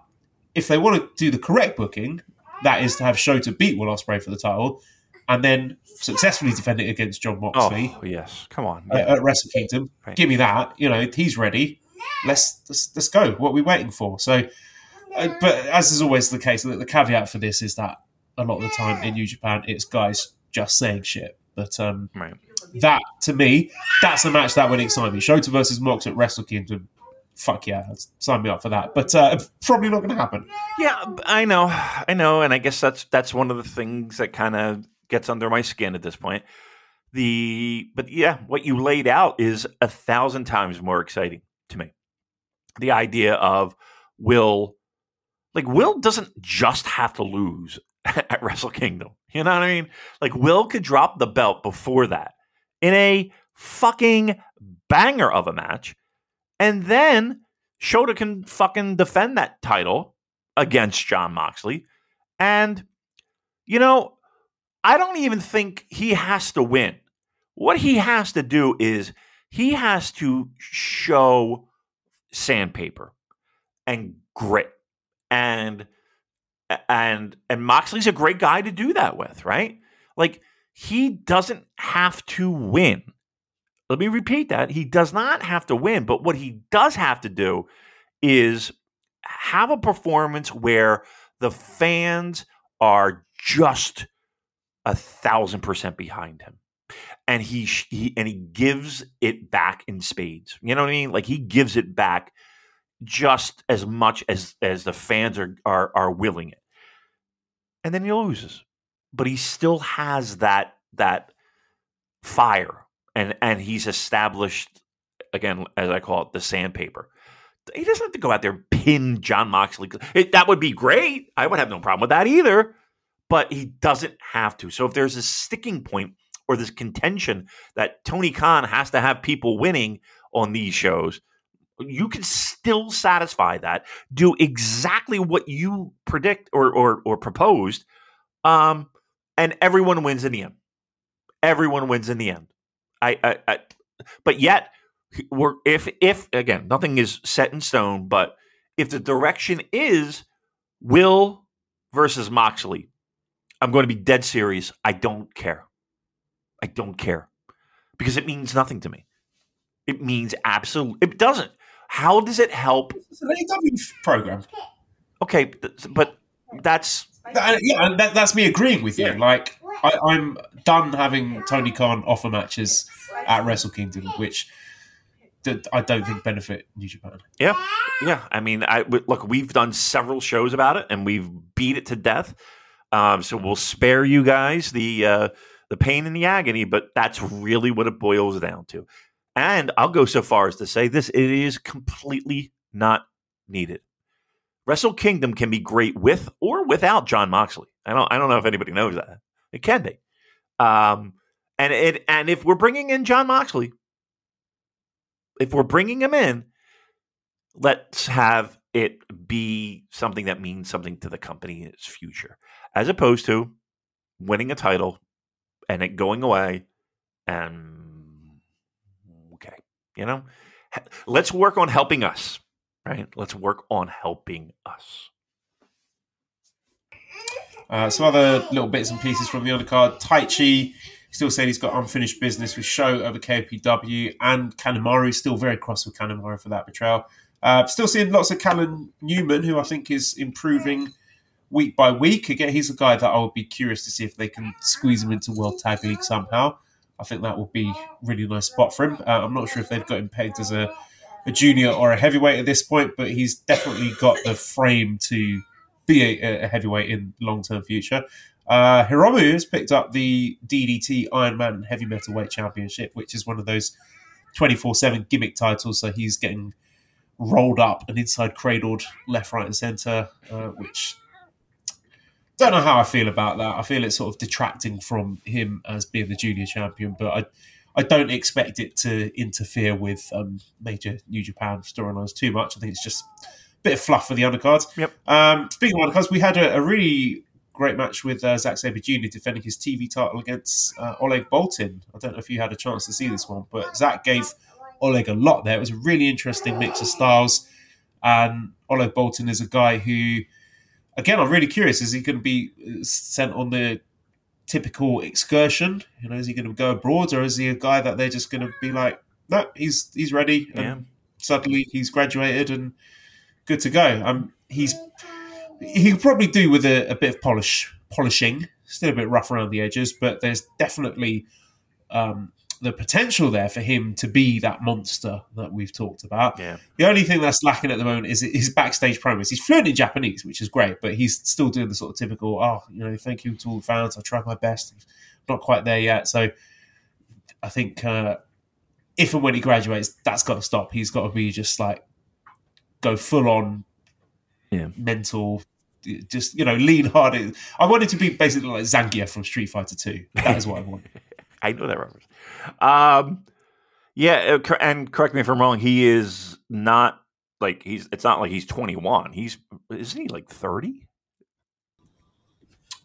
if they want to do the correct booking, that is to have Shota beat Will Ospreay for the title, and then successfully defend it against John Moxley. Oh yes, come on yeah. at, Wrestle Kingdom. Right. Give me that. You know he's ready. Let's let's, let's go. What are we waiting for? So, uh, but as is always the case, the, the caveat for this is that a lot of the time in New Japan, it's guys just saying shit. But um, right. that to me, that's a match that would excite me. Shota versus Mox at Wrestle Kingdom. Fuck yeah, sign me up for that. But uh, probably not going to happen. Yeah, I know, I know, and I guess that's that's one of the things that kind of gets under my skin at this point. The but yeah, what you laid out is a thousand times more exciting to me. The idea of Will like Will doesn't just have to lose at Wrestle Kingdom. You know what I mean? Like Will could drop the belt before that in a fucking banger of a match, and then Shota can fucking defend that title against John Moxley. And you know, I don't even think he has to win. What he has to do is he has to show sandpaper and grit and and and Moxley's a great guy to do that with, right? Like he doesn't have to win. Let me repeat that. He does not have to win, but what he does have to do is have a performance where the fans are just a thousand percent behind him and he, he and he gives it back in spades you know what i mean like he gives it back just as much as as the fans are are, are willing it and then he loses but he still has that that fire and and he's established again as i call it the sandpaper he doesn't have to go out there and pin john Moxley. It, that would be great. I would have no problem with that either. But he doesn't have to. So if there's a sticking point or this contention that Tony Khan has to have people winning on these shows, you can still satisfy that. Do exactly what you predict or or, or proposed, um, and everyone wins in the end. Everyone wins in the end. I, I, I but yet we're if if again nothing is set in stone, but if the direction is Will versus Moxley, I'm going to be dead serious. I don't care. I don't care because it means nothing to me. It means absolutely. It doesn't. How does it help? It's an AEW program. Okay, but that's uh, yeah, that, that's me agreeing with you. Yeah. Like I, I'm done having Tony Khan offer matches at Wrestle Kingdom, which I don't think benefit New Japan. Yeah, yeah. I mean, I look. We've done several shows about it, and we've beat it to death. Um, so we'll spare you guys the uh, the pain and the agony, but that's really what it boils down to. And I'll go so far as to say this: it is completely not needed. Wrestle Kingdom can be great with or without John Moxley. I don't. I don't know if anybody knows that. It can be. Um, and it and if we're bringing in John Moxley, if we're bringing him in, let's have it be something that means something to the company in its future, as opposed to winning a title and it going away. And okay, you know, let's work on helping us, right? Let's work on helping us. Uh, some other little bits and pieces from the undercard. Taichi Still saying he's got unfinished business with Show over KPW, and Kanemaru still very cross with Kanemaru for that betrayal. Uh, still seeing lots of Callum Newman, who I think is improving week by week. Again, he's a guy that I would be curious to see if they can squeeze him into World Tag League somehow. I think that would be really nice spot for him. Uh, I'm not sure if they've got him pegged as a, a, junior or a heavyweight at this point, but he's definitely got the frame to be a, a heavyweight in long term future. Uh, Hiromu has picked up the DDT Ironman Heavy Metal Weight Championship, which is one of those 24 7 gimmick titles. So he's getting rolled up and inside cradled left, right, and centre, uh, which don't know how I feel about that. I feel it's sort of detracting from him as being the junior champion, but I. I don't expect it to interfere with um, major New Japan storylines too much. I think it's just a bit of fluff for the undercards. Yep. Um, speaking of undercards, we had a, a really great match with uh, Zack Sabre Jr. defending his TV title against uh, Oleg Boltin. I don't know if you had a chance to see this one, but Zack gave Oleg a lot there. It was a really interesting mix of styles. And Oleg Boltin is a guy who, again, I'm really curious. Is he going to be sent on the typical excursion? You know, is he going to go abroad, or is he a guy that they're just going to be like, no, he's he's ready, and yeah. suddenly he's graduated and good to go. Um, he's he could probably do with a, a, bit of polish, polishing. Still a bit rough around the edges, but there's definitely um, the potential there for him to be that monster that we've talked about. Yeah. The only thing that's lacking at the moment is his backstage promos. He's fluent in Japanese, which is great, but he's still doing the sort of typical, oh, you know, thank you to all the fans. I tried my best. Not quite there yet. So I think uh, if and when he graduates, that's got to stop. He's got to be just like go full on yeah. mental just you know lean hard. I wanted to be basically like Zangief from Street Fighter Two. That is what I want. I know that reference. Um, yeah, uh, and correct me if I'm wrong. He is not like he's. It's not like he's 21. He's isn't he like 30?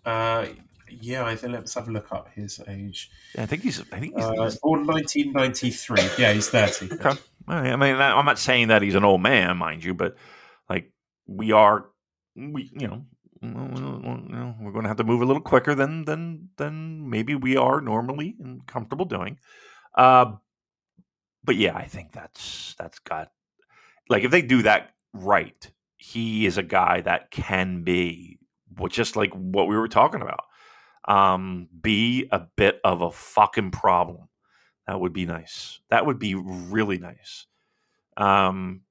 Uh, yeah. I think let's have a look up his age. Yeah, I think he's. I think he's, uh, he's born 1993. Yeah, he's 30. Okay. I mean, I'm not saying that he's an old man, mind you, but like we are we you know we're going to have to move a little quicker than than than maybe we are normally and comfortable doing. Uh, but yeah, I think that's that's got like if they do that right, he is a guy that can be just like what we were talking about. Um, be a bit of a fucking problem. That would be nice. That would be really nice. Um,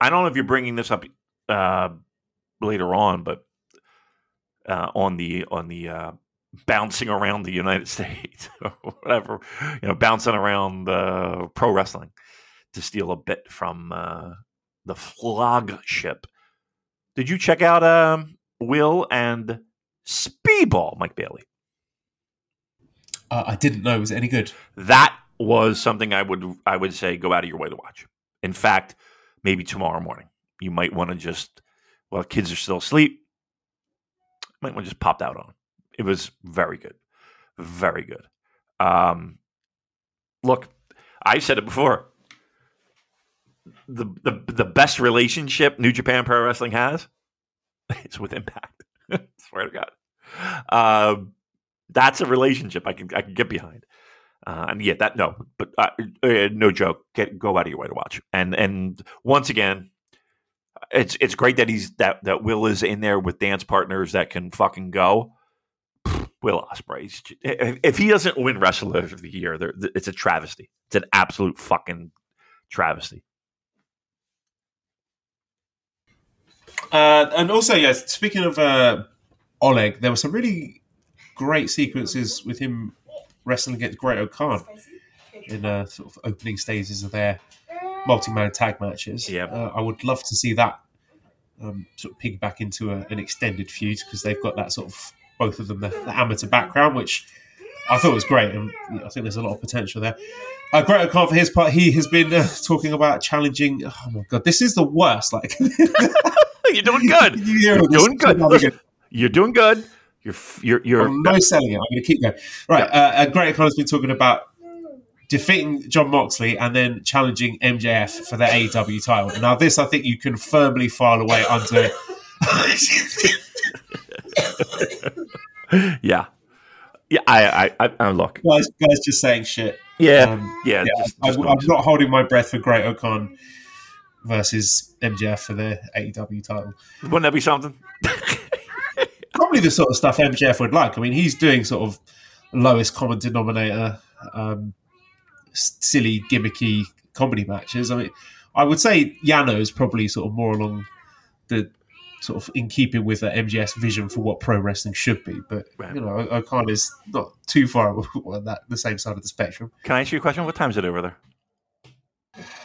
I don't know if you're bringing this up uh, later on, but uh, on the on the uh, bouncing around the United States or whatever, you know, bouncing around uh, pro wrestling to steal a bit from uh, the flagship. Did you check out um, Will and Speedball, Mike Bailey? Uh, I didn't know. Was it any good? That was something I would I would say go out of your way to watch. In fact, maybe tomorrow morning you might want to just while kids are still asleep, might want to just pop that on. It was very good, very good. Um, look, I said it before. The, the the best relationship New Japan Pro Wrestling has is with Impact. Swear to God, um, that's a relationship I can I can get behind. Uh, and yeah, that no, but uh, uh, no joke. Get go out of your way to watch. And and once again, it's it's great that he's that that Will is in there with dance partners that can fucking go. Will Ospreay, if he doesn't win Wrestler of the Year, it's a travesty. It's an absolute fucking travesty. Uh, and also, yes, speaking of uh, Oleg, there were some really great sequences with him wrestling against Great-O-Khan in uh, sort of opening stages of their multi-man tag matches. Yeah, uh, I would love to see that um, sort of piggyback into a, an extended feud because they've got that sort of both of them the, the, amateur background, which I thought was great, and I think there's a lot of potential there. Uh, Great-O-Khan, for his part, he has been uh, talking about challenging. Oh my god, this is the worst! Like you're doing good. you are doing good. You're doing good. You're you're you're. I'm no selling it. I'm going to keep going. Right, uh, uh, Great-O-Khan has been talking about defeating John Moxley and then challenging MJF for the AEW title. Now, this I think you can firmly file away under. yeah, yeah. I, I, I, look, guys, guys, just saying shit. Yeah, um, yeah. yeah just, I, am not holding my breath for Great-O-Khan versus MJF for the AEW title. Wouldn't that be something? Probably the sort of stuff MJF would like. I mean, he's doing sort of lowest common denominator, um, silly, gimmicky comedy matches. I mean, I would say Yano is probably sort of more along the sort of in keeping with the MJF vision for what pro wrestling should be. But right. you know, O-Khan is not too far on that the same side of the spectrum. Can I ask you a question? What time is it over there?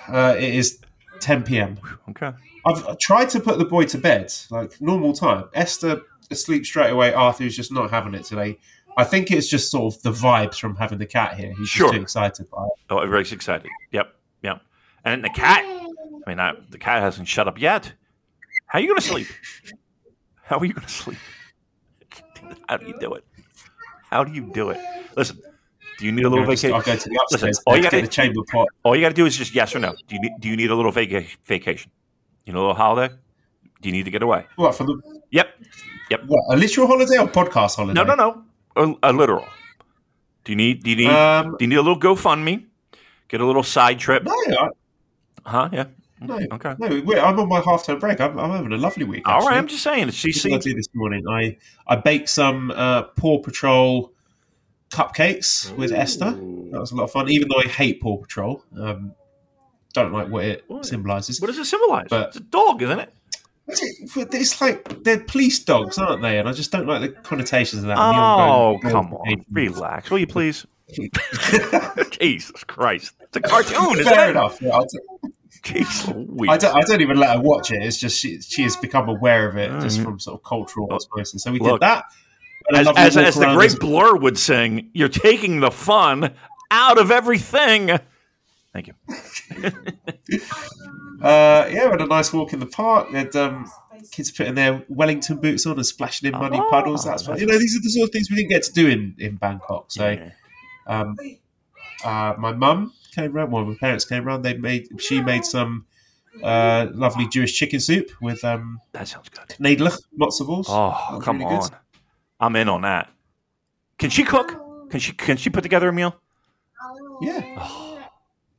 Uh, it is 10 p.m. Okay. I've tried to put the boy to bed, like normal time. Esther asleep straight away. Arthur's just not having it today. I think it's just sort of the vibes from having the cat here. He's sure. just too excited by it. Oh, everybody's excited. Yep, yep. And the cat, I mean, I, the cat hasn't shut up yet. How are you going to sleep? How are you going to sleep? How do you do it? How do you do it? Listen, do you need a little vacation? I'll go to the upstairs. Listen, all you got to the chamber pot. All you got to do is just yes or no. Do you need, do you need a little vaca- vacation? You know, a little holiday? Do you need to get away? What for the? Yep, yep. What a literal holiday or podcast holiday? No, no, no. A, a literal. Do you need? Do you need? Um, do you need a little GoFundMe? Get a little side trip? No, I, huh? Yeah. No, okay. No, I'm on my half term break. I'm, I'm, having a lovely week. Actually. All right, I'm just saying. CC. I did this morning. I I baked some uh, Paw Patrol cupcakes with Esther. That was a lot of fun. Even though I hate Paw Patrol, um, don't like what it what? symbolises. What does it symbolise? But it's a dog, isn't it? It's like they're police dogs, aren't they? And I just don't like the connotations of that. Oh, come on, relax, will you please? Jesus Christ, it's a cartoon. Fair it? enough. Yeah, Jeez, I don't, I don't even let her watch it. It's just she, she has become aware of it just mm. from sort of cultural osmosis. So we Look, did that. As, as, as the great Blur would sing, you're taking the fun out of everything. Thank you. uh, yeah, we had a nice walk in the park. We had um, kids putting their Wellington boots on and splashing in muddy oh, puddles. That's fun. You know, these are the sort of things we didn't get to do in, in Bangkok. So, yeah. um, uh, my mum came round. Well, my parents came round. They made she made some uh, lovely Jewish chicken soup with um, that sounds good. Knedlich matzo balls. Oh, come really on! Good. I'm in on that. Can she cook? Can she can she put together a meal? Yeah. Oh.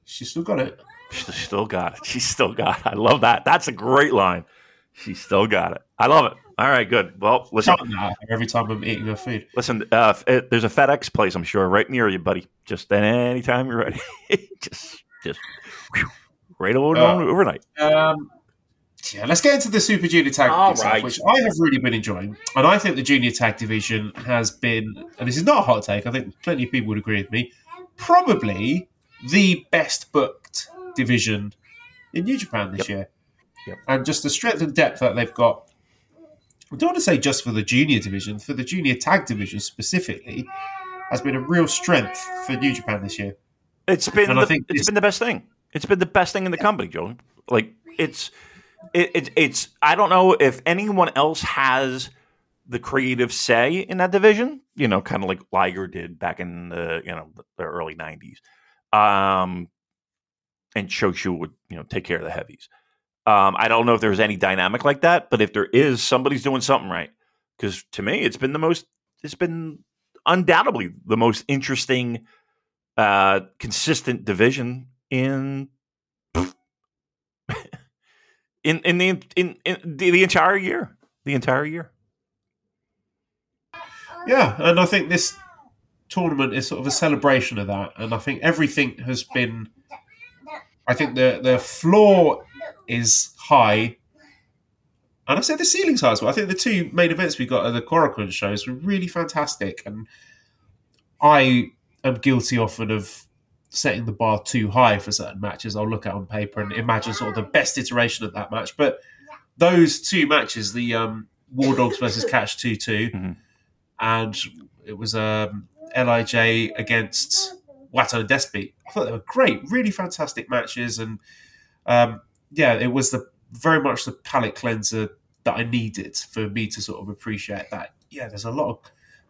She's still got it. She still got it. She still got it. I love that. That's a great line. She still got it. I love it. All right, good. Well, listen. Every time I'm eating her food. Listen, uh, it, there's a FedEx place, I'm sure, right near you, buddy. Just anytime you're ready. just, just whew, right over, uh, overnight. Um, yeah, let's get into the Super Junior Tag itself, right. which I have really been enjoying. And I think the Junior Tag division has been, and this is not a hot take, I think plenty of people would agree with me, probably the best booked division in New Japan this yep. year. Yep. And just the strength and depth that they've got. I don't want to say just for the junior division, for the junior tag division specifically, has been a real strength for New Japan this year. It's been and the, I think it's been the best thing. It's been the best thing in the company, Joe. Like it's it, it, it's I don't know if anyone else has the creative say in that division. You know, kind of like Liger did back in the you know the early '90s. Um, and Choshu would you know take care of the heavies. Um, I don't know if there's any dynamic like that, but if there is, somebody's doing something right. Because to me, it's been the most, it's been undoubtedly the most interesting, uh, consistent division in in in the in, in the, the entire year, the entire year. Yeah, and I think this tournament is sort of a celebration of that, and I think everything has been. I think the the floor is high. And I say the ceiling's high as well. I think the two main events we got at the Korakuen shows were really fantastic. And I am guilty often of setting the bar too high for certain matches. I'll look at on paper and imagine sort of the best iteration of that match. But those two matches, the um, War Dogs versus Catch 2 2, mm-hmm. and it was um, LIJ against Wato and Despy. I thought they were great, really fantastic matches. And um, yeah, it was the very much the palate cleanser that I needed for me to sort of appreciate that. Yeah, there's a lot of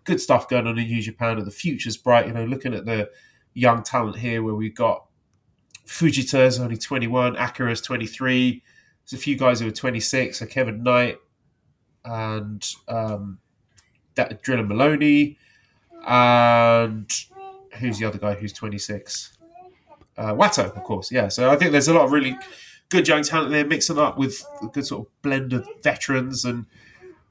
good stuff going on in New Japan, and the future's bright. You know, looking at the young talent here, where we've got Fujita is only 21, Akira's 23. There's a few guys who are 26, so Kevin Knight and um, that Drilla Moloney, and who's the other guy who's 26? Uh, Wato, of course. Yeah, so I think there's a lot of really good young talent there, mixing up with a good sort of blend of veterans. And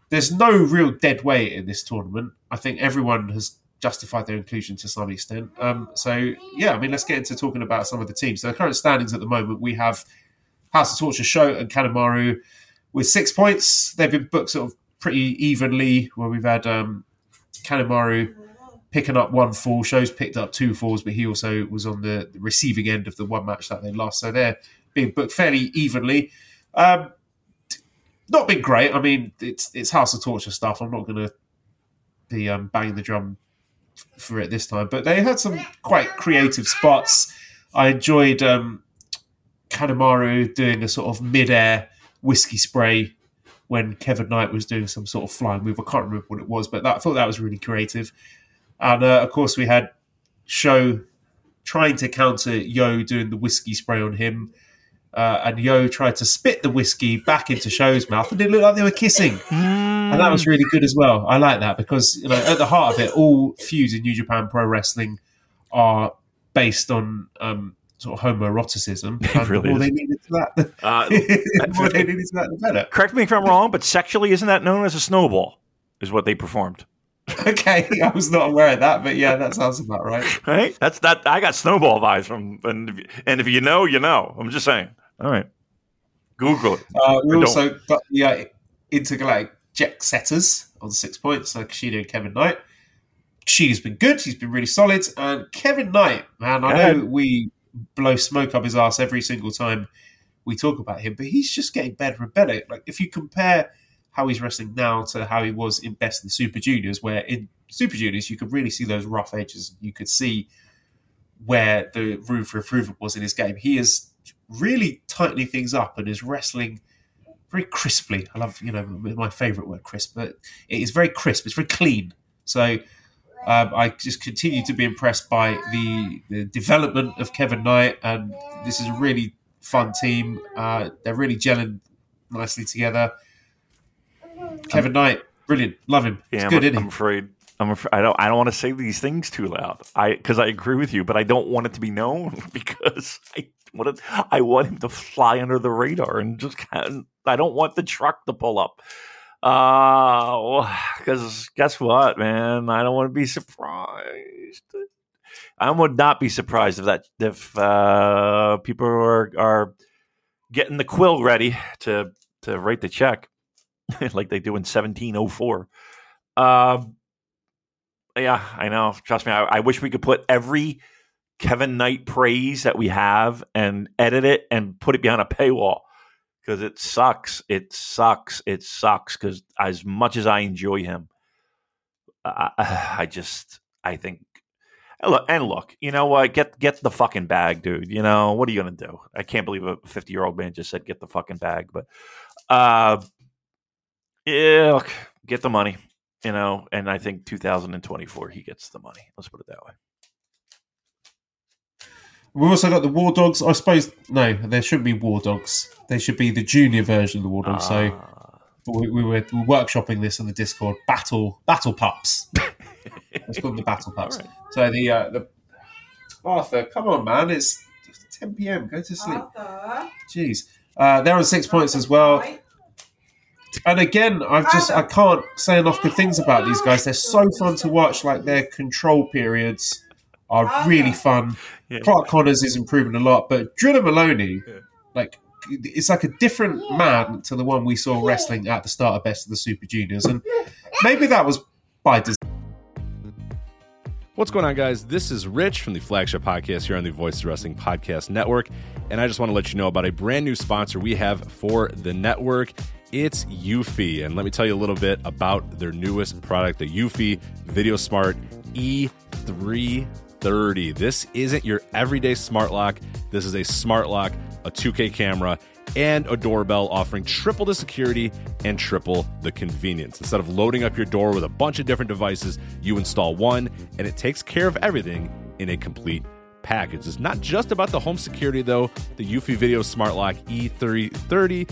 there's no real dead weight in this tournament. I think everyone has justified their inclusion to some extent. Um, so, yeah, I mean, let's get into talking about some of the teams. So, the current standings at the moment, we have House of Torture, Show, and Kanemaru with six points. They've been booked sort of pretty evenly, where we've had um, Kanemaru picking up one fall. Shows picked up two falls, but he also was on the receiving end of the one match that they lost. So they're being booked fairly evenly. Um, not been great. I mean, it's it's House of Torture stuff. I'm not going to be um, banging the drum for it this time, but they had some quite creative spots. I enjoyed um, Kanemaru doing a sort of mid-air whiskey spray when Kevin Knight was doing some sort of flying move. I can't remember what it was, but that, I thought that was really creative. And uh, of course, we had Show trying to counter Yo doing the whiskey spray on him uh, and Yo tried to spit the whiskey back into Show's mouth, and it looked like they were kissing. Mm. And that was really good as well. I like that because you know at the heart of it, all feuds in New Japan Pro Wrestling are based on um, sort of homoeroticism. It really more they needed to that, uh, more they needed to that, the better. Correct me if I'm wrong, but sexually, isn't that known as a snowball? Is what they performed. okay, I was not aware of that, but yeah, that sounds about right. Right? That's that. I got snowball vibes from, and if, and if you know, you know. I'm just saying. All right, Google it. Uh, we also don't. got the uh, intergalactic jet setters on six points. So Kushida and Kevin Knight. Kushida's been good. He's been really solid. And Kevin Knight, man, I know we blow smoke up his ass every single time we talk about him, but he's just getting better and better. Like if you compare how he's wrestling now to how he was in Best of the Super Juniors, where in Super Juniors you could really see those rough edges. You could see where the room for improvement was in his game. He is really tightening things up and is wrestling very crisply. I love, you know, my favourite word, crisp, but it is very crisp. It's very clean. So um, I just continue to be impressed by the, the, development of Kevin Knight, and this is a really fun team. Uh, they're really gelling nicely together. Kevin Knight, brilliant. Love him. Yeah, it's good, I'm, I'm afraid. I'm afraid, I don't I don't want to say these things too loud. I because I agree with you, but I don't want it to be known because I want it, I want him to fly under the radar and just kind of, I don't want the truck to pull up. Uh because guess what, man? I don't want to be surprised. I would not be surprised if that if uh, people are are getting the quill ready to to write the check like they do in 1704. Um, yeah, I know. Trust me. I, I, wish we could put every Kevin Knight praise that we have and edit it and put it behind a paywall because it sucks. It sucks. It sucks because as much as I enjoy him, I, I just I think and look, and look, you know what? Get get the fucking bag, dude. You know what are you gonna do? I can't believe a fifty year old man just said get the fucking bag, but uh, yeah, look, get the money. You know, and I think 2024 he gets the money. Let's put it that way. We've also got the War Dogs. I suppose no, there shouldn't be War Dogs. They should be the junior version of the War Dogs. Uh, so ah. we, we, were, we, were, workshopping this on the Discord. Battle Battle Pups. Let's call them the Battle Pups. Right. So the uh, the Arthur, come on, man! It's 10 p.m. Go to sleep. Arthur. Jeez, uh, they're on six points as well. And again, I've just I can't say enough good things about these guys. They're so fun to watch. Like their control periods are really fun. Yeah. Clark Connors is improving a lot, but Drilla Moloney, yeah. like it's like a different man to the one we saw wrestling at the start of Best of the Super Juniors, and maybe that was by design. What's going on, guys? This is Rich from the flagship podcast here on the Voice of Wrestling Podcast Network. And I just want to let you know about a brand new sponsor we have for the network. It's Eufy. And let me tell you a little bit about their newest product, the Eufy Video Smart E330. This isn't your everyday smart lock. This is a smart lock, a 2K camera, and a doorbell offering triple the security and triple the convenience. Instead of loading up your door with a bunch of different devices, you install one and it takes care of everything in a complete package. It's not just about the home security though. The Eufy Video Smart Lock E330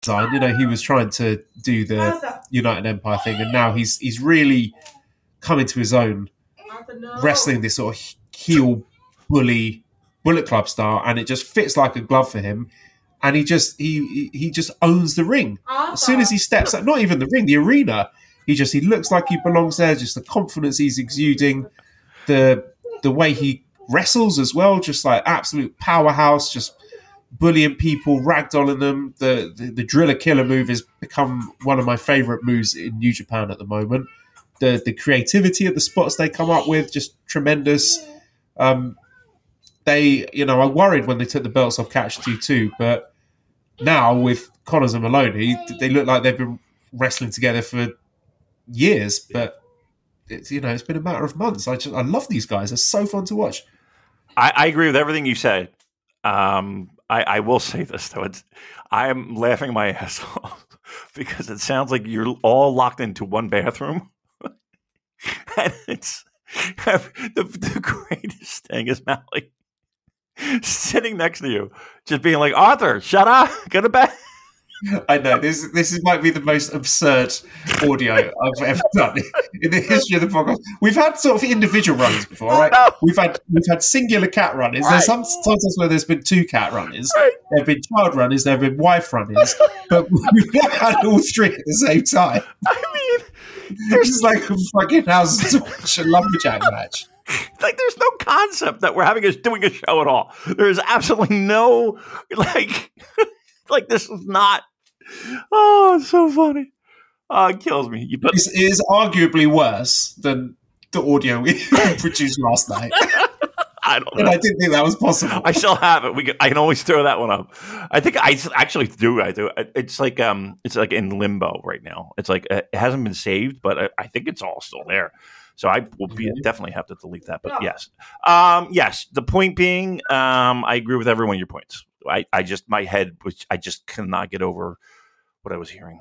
design. You know, he was trying to do the United Empire thing, and now he's he's really coming to his own, wrestling this sort of heel bully Bullet Club style, and it just fits like a glove for him. And he just he he just owns the ring as soon as he steps up. Not even the ring, the arena. He just he looks like he belongs there. Just the confidence he's exuding, the the way he wrestles as well, just like absolute powerhouse. Just bullying people, ragdolling them. The, the the driller killer move has become one of my favorite moves in New Japan at the moment. The the creativity of the spots they come up with just tremendous. Um, they, you know, I worried when they took the belts off Catch Two Two, but now with Connors and Moloney, they look like they've been wrestling together for years. But it's, you know, it's been a matter of months. I just I love these guys. They're so fun to watch. I, I agree with everything you say. Um, I, I will say this though: it's I am laughing my ass off because it sounds like you're all locked into one bathroom, and it's the, the greatest thing is Mally sitting next to you, just being like, Arthur, shut up, go to bed. I know this. This is, might be the most absurd audio I've ever done in the history of the podcast. We've had sort of individual runners before, right? We've had we've had singular cat runners. There's some times where there's been two cat runners. Right. There've been child runners. There've been wife runners. but we've never had all three at the same time. I mean, This is like a fucking house to watch a lumberjack match. like there's no concept that we're having us doing a show at all. There's absolutely no like like this is not. Oh, it's so funny. Oh, it kills me. You put It's, it is arguably worse than the audio we produced last night, I don't and. I didn't think that was possible. I still have it. We can, I can always throw that one up. I think I actually do. I do. It's like um, it's like in limbo right now. It's like uh, it hasn't been saved, but I, I think it's all still there. So I will be definitely have to delete that. But yes, um, yes. The point being, um, I agree with every one of your points. I, I just my head, which I just cannot get over what I was hearing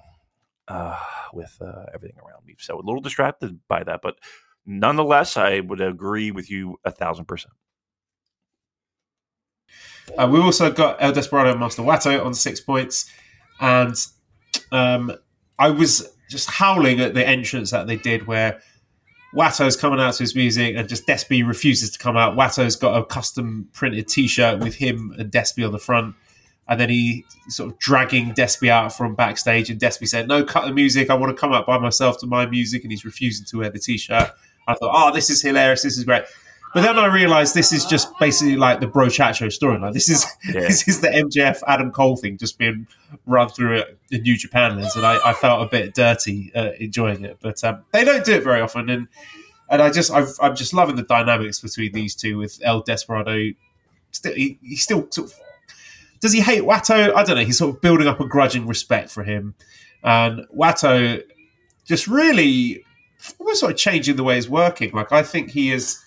uh, with uh, everything around me. So a little distracted by that, but nonetheless, I would agree with you a thousand percent. Uh, we've also got El Desperado and Master Wato on six points. And um, I was just howling at the entrance that they did where Wato's coming out to his music and just Despy refuses to come out. Wato's got a custom printed t shirt with him and Despy on the front. And then he sort of dragging Despy out from backstage, and Despy said, "No, cut the music. I want to come out by myself to my music." And he's refusing to wear the t-shirt. I thought, "Oh, this is hilarious. This is great." But then I realized this is just basically like the Bro Chacho storyline. This is Yeah. this is the MJF Adam Cole thing just being run through a, New Japan lens, and I, I felt a bit dirty uh, enjoying it. But um, they don't do it very often, and and I just I've, I'm just loving the dynamics between these two with El Desperado. Still, he, he still sort of does he hate Wato? I don't know. He's sort of building up a grudging respect for him, and Wato just really almost sort of changing the way he's working. Like I think he is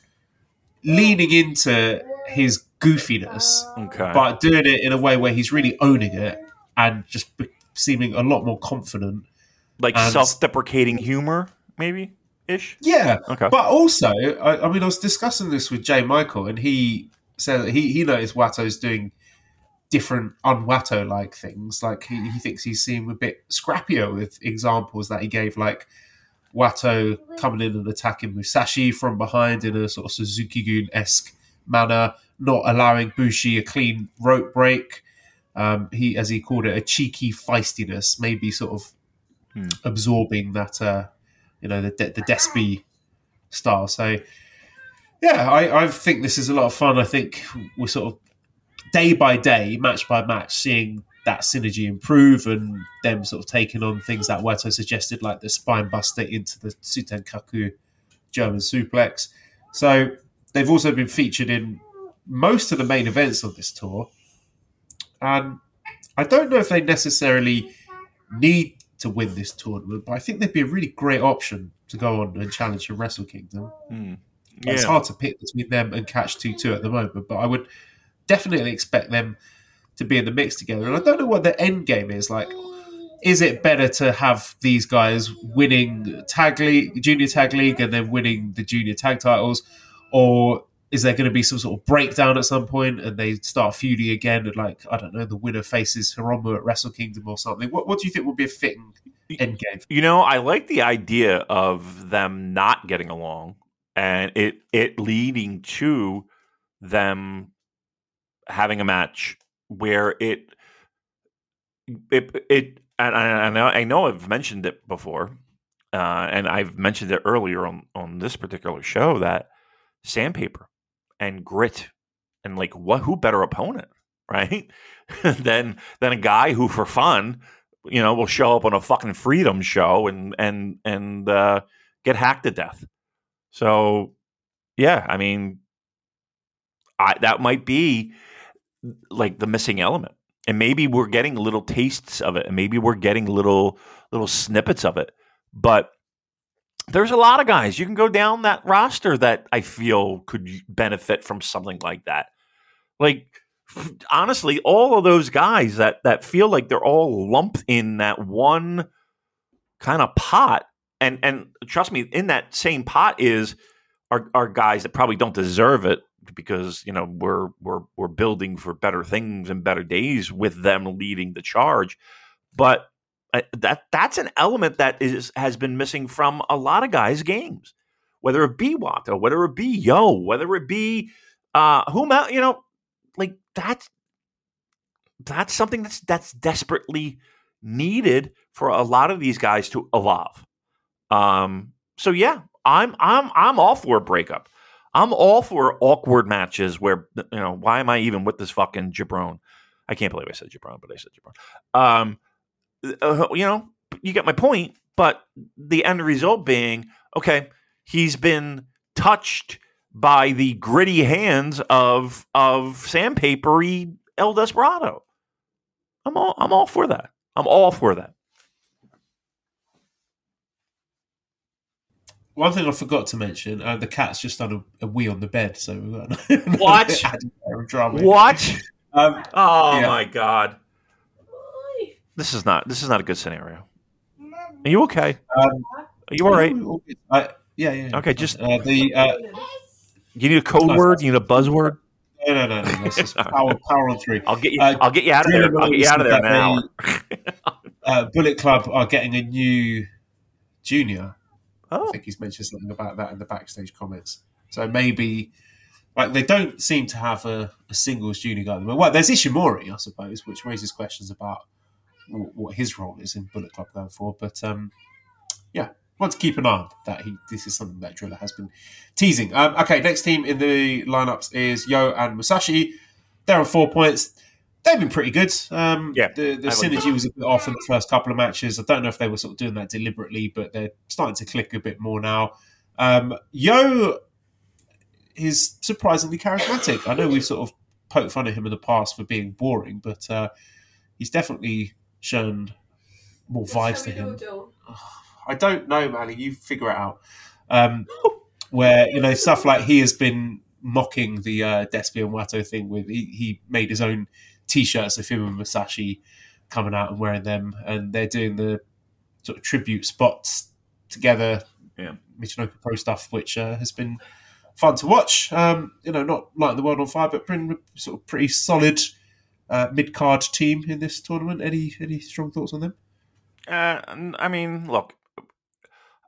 leaning into his goofiness, Okay. but doing it in a way where he's really owning it and just be- seeming a lot more confident. like and- self-deprecating humor, maybe ish. Yeah, Okay. but also, I, I mean, I was discussing this with Jay Michael, and he said he he noticed Wato's doing different un-Wato like things. Like he, he thinks he's seeing a bit scrappier with examples that he gave, like Wato coming in and attacking Musashi from behind in a sort of Suzuki Gun esque manner, not allowing Bushi a clean rope break. Um, he, as he called it, a cheeky feistiness, maybe sort of Hmm. absorbing that, uh, you know, the the Despy style. So, yeah, I, I think this is a lot of fun. I think we're sort of day by day, match by match, seeing that synergy improve and them sort of taking on things that Wato suggested, like the spine buster into the Suten Kaku German suplex. So they've also been featured in most of the main events of this tour. And I don't know if they necessarily need to win this tournament, but I think they'd be a really great option to go on and challenge for Wrestle Kingdom. Hmm. It's hard to pick between them and Catch 2 2 at the moment, but I would definitely expect them to be in the mix together. And I don't know what the end game is. Like, is it better to have these guys winning tag league, junior tag league, and then winning the junior tag titles, or is there going to be some sort of breakdown at some point and they start feuding again? And like, I don't know, the winner faces Hiromu at Wrestle Kingdom or something. What, what do you think would be a fitting end game? You know, I like the idea of them not getting along and it it leading to them having a match where it it it and I, know I know I've mentioned it before, uh, and I've mentioned it earlier on on this particular show that sandpaper and grit and like what who better opponent right? than than a guy who, for fun, you know, will show up on a fucking freedom show and and and uh, get hacked to death. So, yeah, I mean, I, that might be like the missing element, and maybe we're getting little tastes of it, and maybe we're getting little little snippets of it, but there's a lot of guys you can go down that roster that I feel could benefit from something like that. Like honestly, all of those guys that that feel like they're all lumped in that one kind of pot, and and trust me, in that same pot is are are guys that probably don't deserve it because you know we're we're we're building for better things and better days with them leading the charge, but uh, that that's an element that is has been missing from a lot of guys' games, whether it be Wato, whether it be Yo, whether it be uh, whom you know, like that's that's something that's that's desperately needed for a lot of these guys to evolve. Um, so yeah, I'm I'm I'm all for a breakup. I'm all for awkward matches where you know why am I even with this fucking jabron? I can't believe I said jabron, but I said jabron. Um, uh, you know, you get my point. But the end result being, okay, he's been touched by the gritty hands of of sandpapery El Desperado. I'm all I'm all for that. I'm all for that. One thing I forgot to mention: uh, the cat's just done a, a, wee on the bed, so we've got what? what? Um, oh yeah. my god! This is not. This is not a good scenario. Are you okay? Um, Are you all right? Uh, yeah, yeah. Okay, just uh, the. Uh, you need a code word. You need a buzzword. No, no, no, no. This is power, power on three. I'll get you. Uh, I'll get you out of there. I'll get you out of there now. uh, Bullet Club are getting a new junior. Oh. I think he's mentioned something about that in the backstage comments. So maybe, like, they don't seem to have a, a singles junior guy. Well, there's Ishimori, I suppose, which raises questions about what his role is in Bullet Club going forward. But um, yeah, want to keep an eye on that. He, this is something that Drilla has been teasing. Um, okay, next team in the lineups is Yo and Musashi. They're on four points. They've been pretty good. Um, yeah, the, the synergy was a bit off in the first couple of matches. I don't know if they were sort of doing that deliberately, but they're starting to click a bit more now. Um, Yo is surprisingly charismatic. I know we've sort of poked fun at him in the past for being boring, but uh, he's definitely shown more vibes to him. I don't know, Mally. You figure it out. Um, where you know stuff like he has been mocking the uh, Despy and Wato thing with he, he made his own T-shirts of him and Musashi coming out and wearing them, and they're doing the sort of tribute spots together. Yeah, Michinoku Pro stuff, which uh, has been fun to watch. Um, you know, not like the world on fire, but pretty, sort of pretty solid uh, mid card team in this tournament. Any any strong thoughts on them? Uh, I mean, look,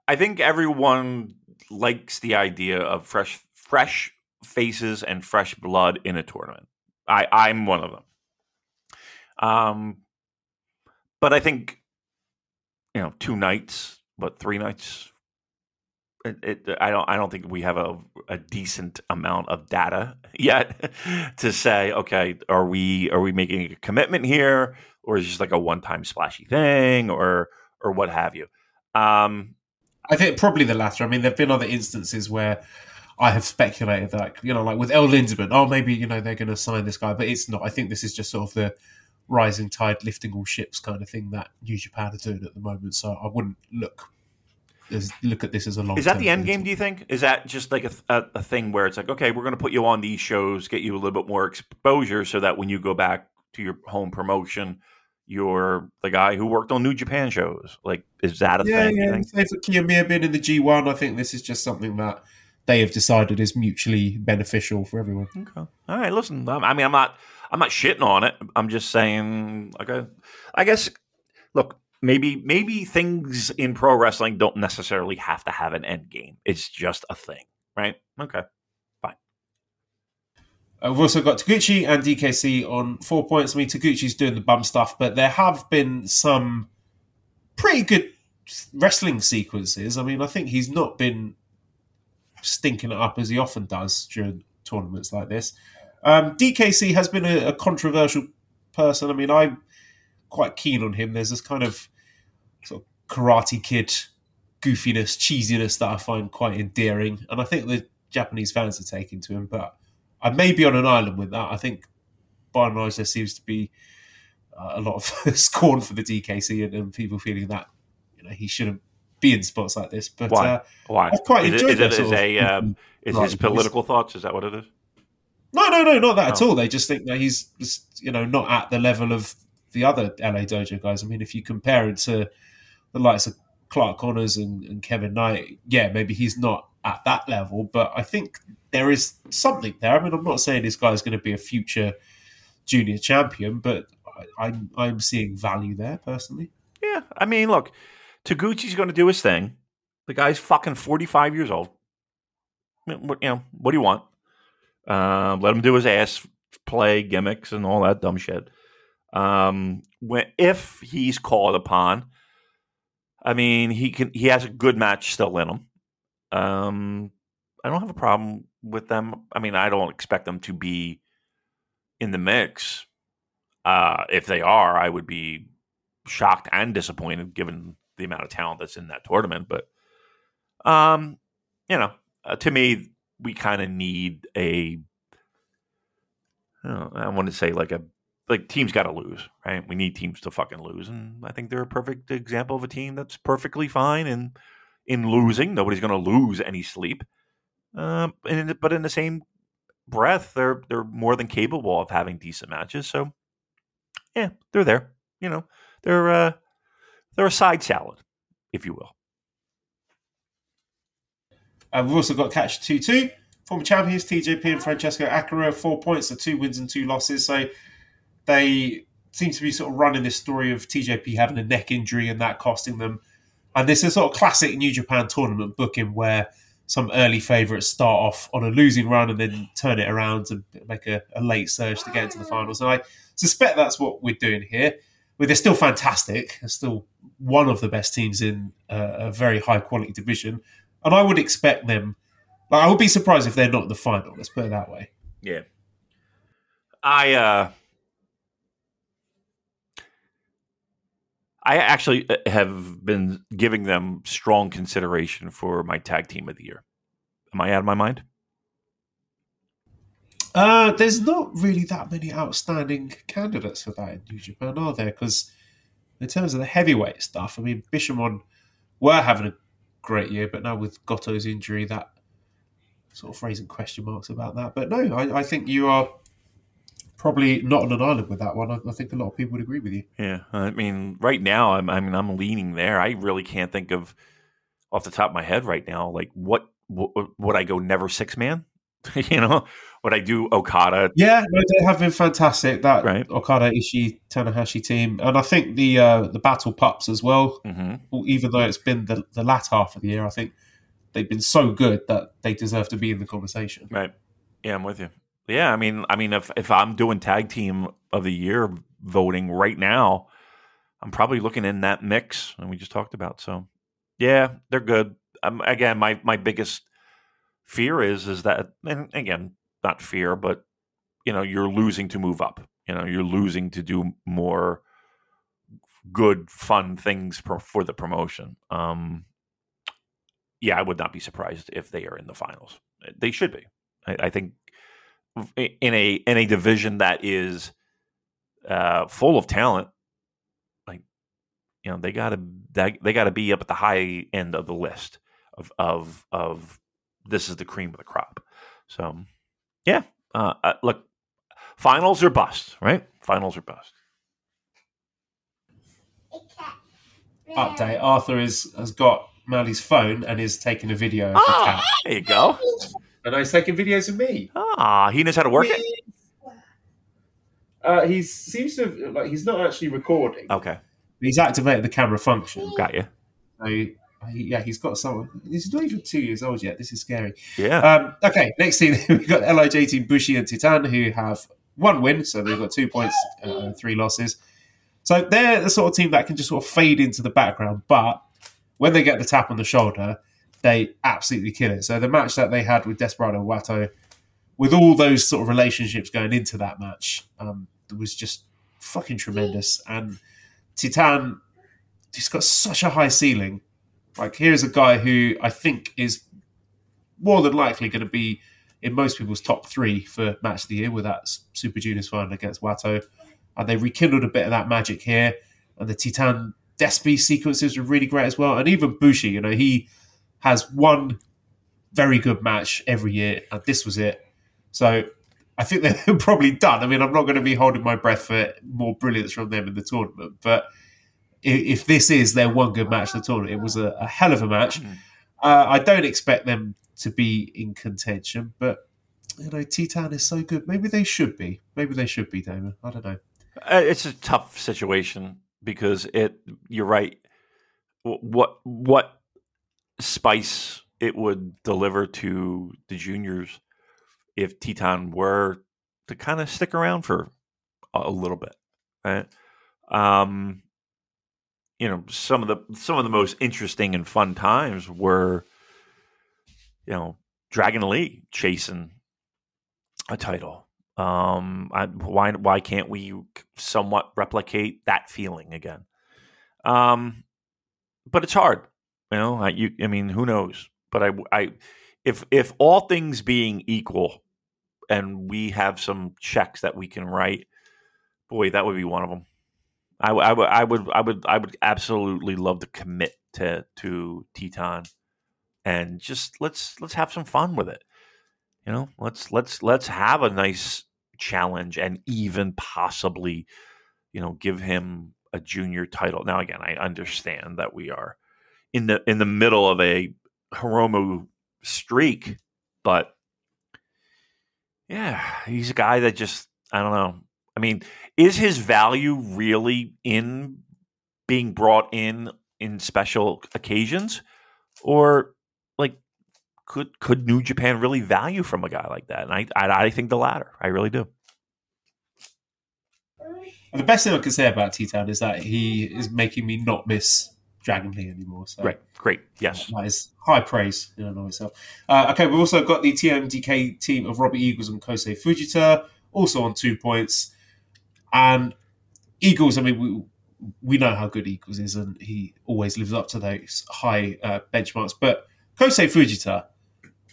I think everyone likes the idea of fresh fresh faces and fresh blood in a tournament. I I'm one of them. Um, but I think you know two nights, but three nights, it, it, I don't I don't think we have a, a decent amount of data yet to say okay are we are we making a commitment here or is it just like a one time splashy thing or or what have you? Um, I think probably the latter. I mean there've been other instances where I have speculated that you know like with El Lindaman oh maybe you know they're going to sign this guy but it's not. I think this is just sort of the rising tide lifting all ships kind of thing that New Japan are doing at the moment so I wouldn't look look at this as a long. Is that the end game? Do you think? Is that just like a, a, a thing where it's like, okay, we're going to put you on these shows, get you a little bit more exposure, so that when you go back to your home promotion, you're the guy who worked on New Japan shows. Like, is that a yeah, thing? Yeah, yeah. For Kiyomiya being in the G one, I think this is just something that they have decided is mutually beneficial for everyone. Okay. All right. Listen, I mean, I'm not, I'm not shitting on it. I'm just saying, okay. I guess, look, maybe maybe things in pro wrestling don't necessarily have to have an end game. It's just a thing, right? Okay, fine. Uh, we've also got Taguchi and DKC on four points. I mean, Taguchi's doing the bum stuff, but there have been some pretty good wrestling sequences. I mean, I think he's not been stinking it up as he often does during tournaments like this. Um, DKC has been a, a controversial person. I mean, I'm quite keen on him. There's this kind of sort of karate kid goofiness, cheesiness that I find quite endearing, and I think the Japanese fans are taking to him. But I may be on an island with that. I think by and large there seems to be uh, a lot of scorn for the DKC and, and, people feeling that you know he shouldn't be in spots like this. But why? Uh, why? I've quite is enjoyed it, is that it sort is of- a um, is his political thoughts? Is that what it is? No, no, no, not that at Oh. all. They just think that he's just, you know not at the level of the other LA Dojo guys. I mean, if you compare it to the likes of Clark Connors and, and Kevin Knight, yeah, maybe he's not at that level, but I think there is something there. I mean, I'm not saying this guy's going to be a future junior champion, but I, I'm I'm seeing value there personally. Yeah, I mean, look, Taguchi's going to do his thing. The guy's fucking forty-five years old. I mean, what- You know, what do you want? Um, let him do his ass play gimmicks and all that dumb shit. Um, when if he's called upon, I mean, he can. He has a good match still in him. Um, I don't have a problem with them. I mean, I don't expect them to be in the mix. Uh, if they are, I would be shocked and disappointed given the amount of talent that's in that tournament. But, um, you know, uh, to me, we kind of need a. I, want to say like a like teams got to lose, right? We need teams to fucking lose, and I think they're a perfect example of a team that's perfectly fine and in losing. Nobody's going to lose any sleep. Um, and but in the same breath, they're they're more than capable of having decent matches. So, yeah, they're there. You know, they're uh, they're a side salad, if you will. Uh, we've also got Catch 2 2. Former champions TJP and Francesco Akira, four points, so two wins and two losses. So they seem to be sort of running this story of TJP having a neck injury and that costing them. And this is sort of classic New Japan tournament booking where some early favourites start off on a losing run and then turn it around and make a, a late surge to get into the finals. And I suspect that's what we're doing here. But they're still fantastic. They're still one of the best teams in uh, a very high quality division. And I would expect them. Like, I would be surprised if they're not in the final. Let's put it that way. Yeah. I uh I actually uh, have been giving them strong consideration for my tag team of the year. Am I out of my mind? Uh, there's not really that many outstanding candidates for that in New Japan, are there? Because in terms of the heavyweight stuff, I mean, Bishamon were having a great year, but now with Goto's injury, that sort of raising question marks about that. But no, I, I think you are probably not on an island with that one. I, I think a lot of people would agree with you. Yeah, I mean, right now, I'm, I mean, I'm leaning there. I really can't think of off the top of my head right now, like what, what would I go never six man? you know, would I do Okada? Yeah, no, they have been fantastic. That Right. Okada Ishii Tanahashi team, and I think the uh, the Battle Pups as well. hmm Even though it's been the the latter half of the year, I think they've been so good that they deserve to be in the conversation. Right. Yeah, I'm with you. Yeah, I mean, I mean, if if I'm doing tag team of the year voting right now, I'm probably looking in that mix, and we just talked about. So, yeah, they're good. Um, again, my my biggest fear is is that, and again, not fear, but you know, you're losing to move up. You know, you're losing to do more good, fun things for, the promotion. Um, yeah, I would not be surprised if they are in the finals. They should be. I, I think in a in a division that is uh, full of talent, like you know, they gotta they, they gotta be up at the high end of the list of of of this is the cream of the crop. So yeah, uh, uh, look, finals or bust, right? Finals or bust. Update: Arthur is has got Mally's phone and is taking a video of the Ah, cat. there you go. And he's taking videos of me. Ah, he knows how to work it. Uh, he seems to have, like he's not actually recording. Okay, He's activated the camera function. got you. So he, yeah, he's got someone. He's not even two years old yet. This is scary. Yeah. Um, okay, next team we've got Lij team Bushi and Titan who have one win, so they've got two points, uh, three losses. So they're the sort of team that can just sort of fade into the background, but when they get the tap on the shoulder, they absolutely kill it. So the match that they had with Desperado Wato with all those sort of relationships going into that match, um, it was just fucking tremendous. And Titan, he's got such a high ceiling. Like here's a guy who I think is more than likely going to be in most people's top three for match of the year with that Super Juniors final against Wato. And they rekindled a bit of that magic here. And the Titan Despy sequences were really great as well. And even Bushi, you know, he has one very good match every year, and this was it. So I think they're probably done. I mean, I'm not going to be holding my breath for more brilliance from them in the tournament, but if this is their one good match in the tournament, it was a, a hell of a match. Mm. Uh, I don't expect them to be in contention, but you know, Titan is so good. Maybe they should be. Maybe they should be, Damon. I don't know. Uh, it's a tough situation because it. You're right. What what spice it would deliver to the juniors if Titan were to kind of stick around for a little bit, right? Um, you know, some of the some of the most interesting and fun times were, you know, Dragon Lee chasing a title. Um, I, why why can't we somewhat replicate that feeling again? Um, but it's hard, you know. I, you, I mean, who knows? But I, I, if if all things being equal, and we have some checks that we can write, boy, that would be one of them. I, I, would, I would, I would, I would absolutely love to commit to to Titan, and just let's let's have some fun with it. You know, let's let's let's have a nice challenge and even possibly, you know, give him a junior title. Now, again, I understand that we are in the in the middle of a Hiromu streak, but yeah, he's a guy that just I don't know. I mean, is his value really in being brought in in special occasions, or like could could New Japan really value from a guy like that? And I I, I think the latter. I really do. The best thing I can say about Titan is that he is making me not miss Dragon Lee anymore. So great, great, yes, that is high praise in and of itself. Uh, okay, we've also got the TMDK team of Robbie Eagles and Kosei Fujita, also on two points. And Eagles, I mean, we we know how good Eagles is, and he always lives up to those high uh, benchmarks. But Kosei Fujita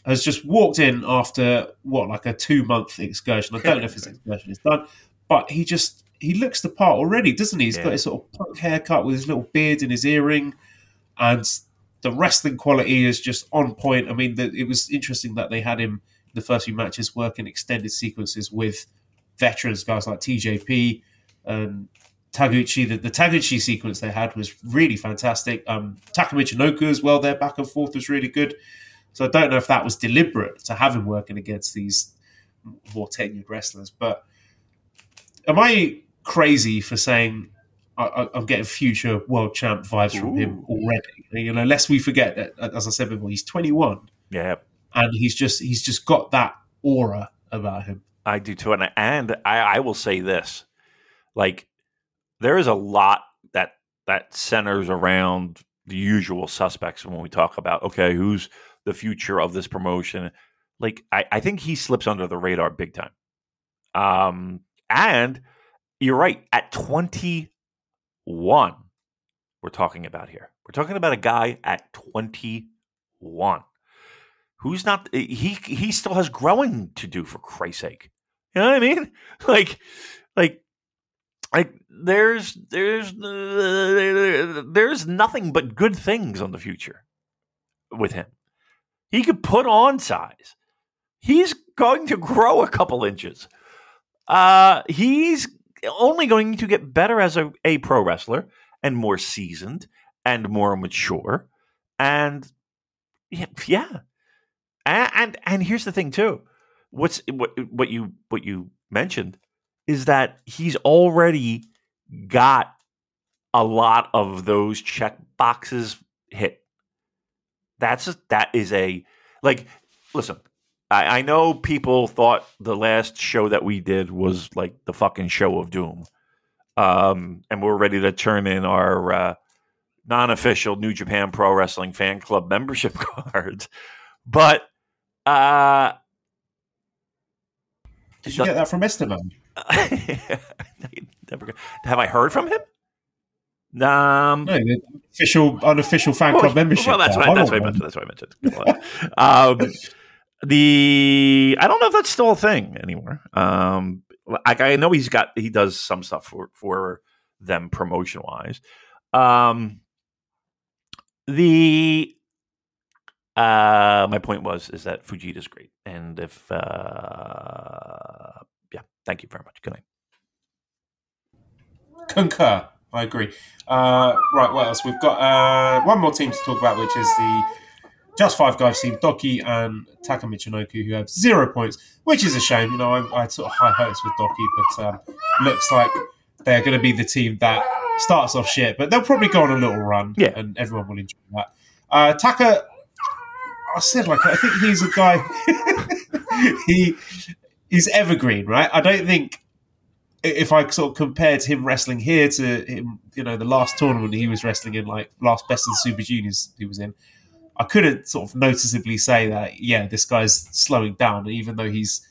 has just walked in after what, like a two month excursion. I don't know if his excursion is done, but he just he looks the part already, doesn't he? He's yeah. got his sort of punk haircut with his little beard and his earring, and the wrestling quality is just on point. I mean, the, it was interesting that they had him the first few matches working extended sequences with veterans, guys like TJP and Taguchi. The, the Taguchi sequence they had was really fantastic. Um, Taka Michinoku as well, their back and forth was really good. So I don't know if that was deliberate to have him working against these more tenured wrestlers, but am I crazy for saying I, am getting future world champ vibes from Ooh. him already. You know, lest we forget that, as I said before, he's 21. Yeah, and he's just he's just got that aura about him. I do too, and and I, I will say this, like there is a lot that that centers around the usual suspects when we talk about okay, who's the future of this promotion. Like I, I think he slips under the radar big time. Um, and you're right. At 21, we're talking about here. We're talking about a guy at 21 who's not eh, he he still has growing to do for Christ's sake. You know what I mean? Like like like there's there's uh, there's nothing but good things on the future with him. He could put on size. He's going to grow a couple inches. Uh, he's only going to get better as a, a pro wrestler and more seasoned and more mature. And yeah, yeah. And, and and here's the thing too. What's what what you what you mentioned is that he's already got a lot of those check boxes hit. That's a, that is a like listen, I, I know people thought the last show that we did was like the fucking show of doom. Um, and we're ready to turn in our uh, non-official New Japan Pro Wrestling fan club membership cards. But uh, Did you get that from Esteban? Never- Have I heard from him? Um, No, official, unofficial fan club membership. Well, that's I that's what I mentioned. That's what I mentioned. um, the I don't know if that's still a thing anymore. Um, like I know he's got he does some stuff for for them promotion wise. Um, the uh, my point was is that Fujita's great, and if uh, yeah, thank you very much. Good night. Concur. I agree. Uh, right, what else? We've got uh, one more team to talk about, which is the Just Five Guys team, Douki and Taka Michinoku, who have zero points, which is a shame. You know, I, I sort of high hopes with Douki, but um, looks like they're going to be the team that starts off shit, but they'll probably go on a little run, Yeah. and everyone will enjoy that. Uh, Taka, I said, like, I think he's a guy. he he's evergreen, right? I don't think if I sort of compared him wrestling here to him, you know, the last tournament he was wrestling in, like last Best of the Super Juniors he was in, I couldn't sort of noticeably say that, yeah, this guy's slowing down, even though he's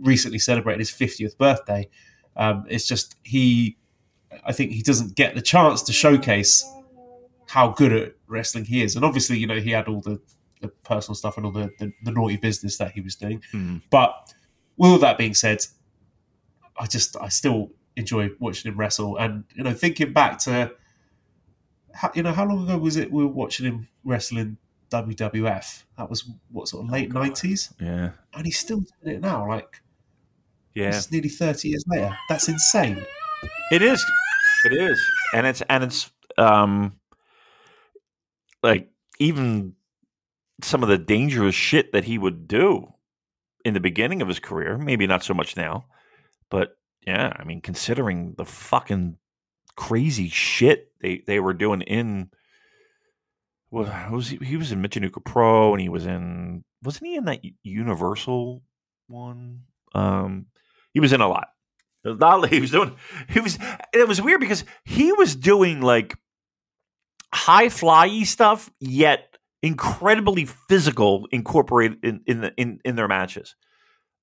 recently celebrated his 50th birthday. Um, it's just he, I think he doesn't get the chance to showcase how good at wrestling he is. And obviously, you know, he had all the, the personal stuff and all the, the, the naughty business that he was doing. Mhm. But with all that being said, I just I still enjoy watching him wrestle, and you know, thinking back to, how, you know, how long ago was it we were watching him wrestle in WWF? That was what sort of late nineties, Yeah, and he's still doing it now. Like yeah. it's nearly thirty years later. That's insane. It is. It is. And it's and it's um like even some of the dangerous shit that he would do in the beginning of his career, maybe not so much now. But yeah, I mean considering the fucking crazy shit they they were doing in well, was he, he was in Michinoku Pro and he was in wasn't he in that Universal one? Um he was in a lot. Not- He was doing. He was. It was weird because he was doing like high flyy stuff, yet incredibly physical, incorporated in in the, in in their matches.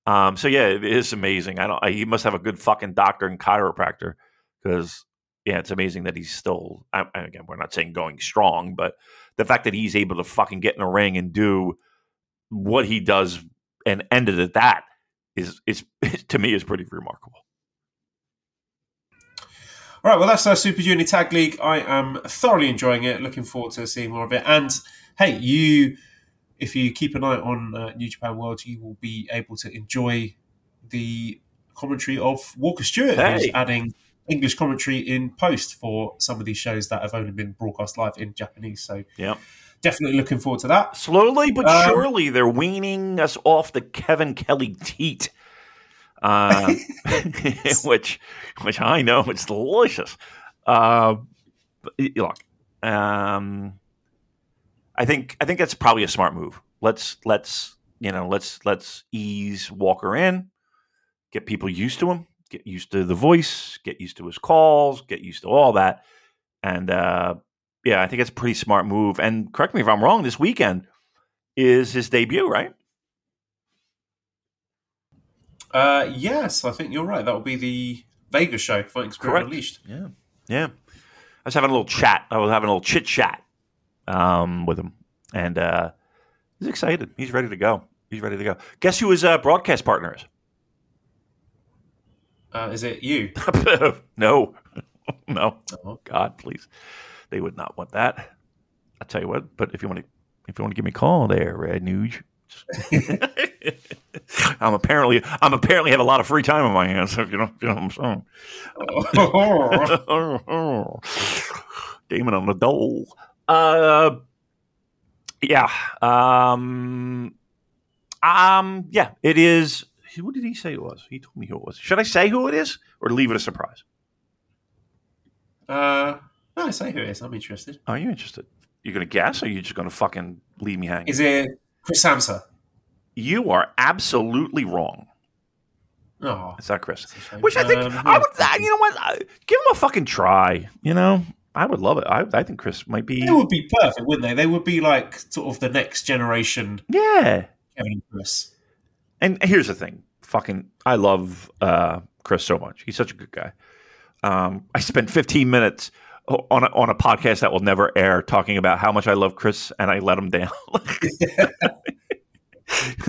Um. So yeah, it is amazing. I don't. I, he must have a good fucking doctor and chiropractor because yeah, it's amazing that he's still. I, again, we're not saying going strong, but the fact that he's able to fucking get in a ring and do what he does and end it at that is is to me is pretty remarkable. All right, well, that's our Super Junior Tag League. I am thoroughly enjoying it. Looking forward to seeing more of it. And hey, you, if you keep an eye on uh, New Japan World, you will be able to enjoy the commentary of Walker Stewart, who's adding English commentary in post for some of these shows that have only been broadcast live in Japanese. So yeah. definitely looking forward to that. Slowly but Um, surely, they're weaning us off the Kevin Kelly teat, uh, which which I know it's delicious. Uh, look, um, I think I think that's probably a smart move. Let's let's you know let's let's ease Walker in, get people used to him, get used to the voice, get used to his calls, get used to all that, and uh, yeah, I think it's a pretty smart move. And correct me if I'm wrong. This weekend is his debut, right? Uh, yes, I think you're right. That will be the Vegas show, Fighting Spirit Correct. Unleashed. Yeah, yeah. I was having a little chat. I was having a little chit chat um, with him, and uh, he's excited. He's ready to go. He's ready to go. Guess who his uh, broadcast partner is? Uh, is it you? no, no. Oh. God, please. They would not want that. I'll tell you what. But if you want to, if you want to give me a call, there, Red Nuge. I'm apparently, I'm apparently have a lot of free time on my hands. If you know, you know what I'm saying. Damon on the dole. Uh, yeah. Um, um, yeah. It is. What did he say it was? He told me who it was. Should I say who it is or leave it a surprise? uh, no, say who it is. I'm interested. Are you interested? You're gonna guess, or are you just gonna fucking leave me hanging? Is it Chris Samsa? you are absolutely wrong. Oh, It's not Chris. Which I think Um, I would. I- You know what? I, give him a fucking try. You know, I would love it. I, I think Chris might be. They would be perfect, wouldn't they? They would be like sort of the next generation Yeah. Kevin and Chris. And here's the thing: fucking I love uh, Chris so much. He's such a good guy. Um, I spent 15 minutes on a, on a podcast that will never air talking about how much I love Chris and I let him down.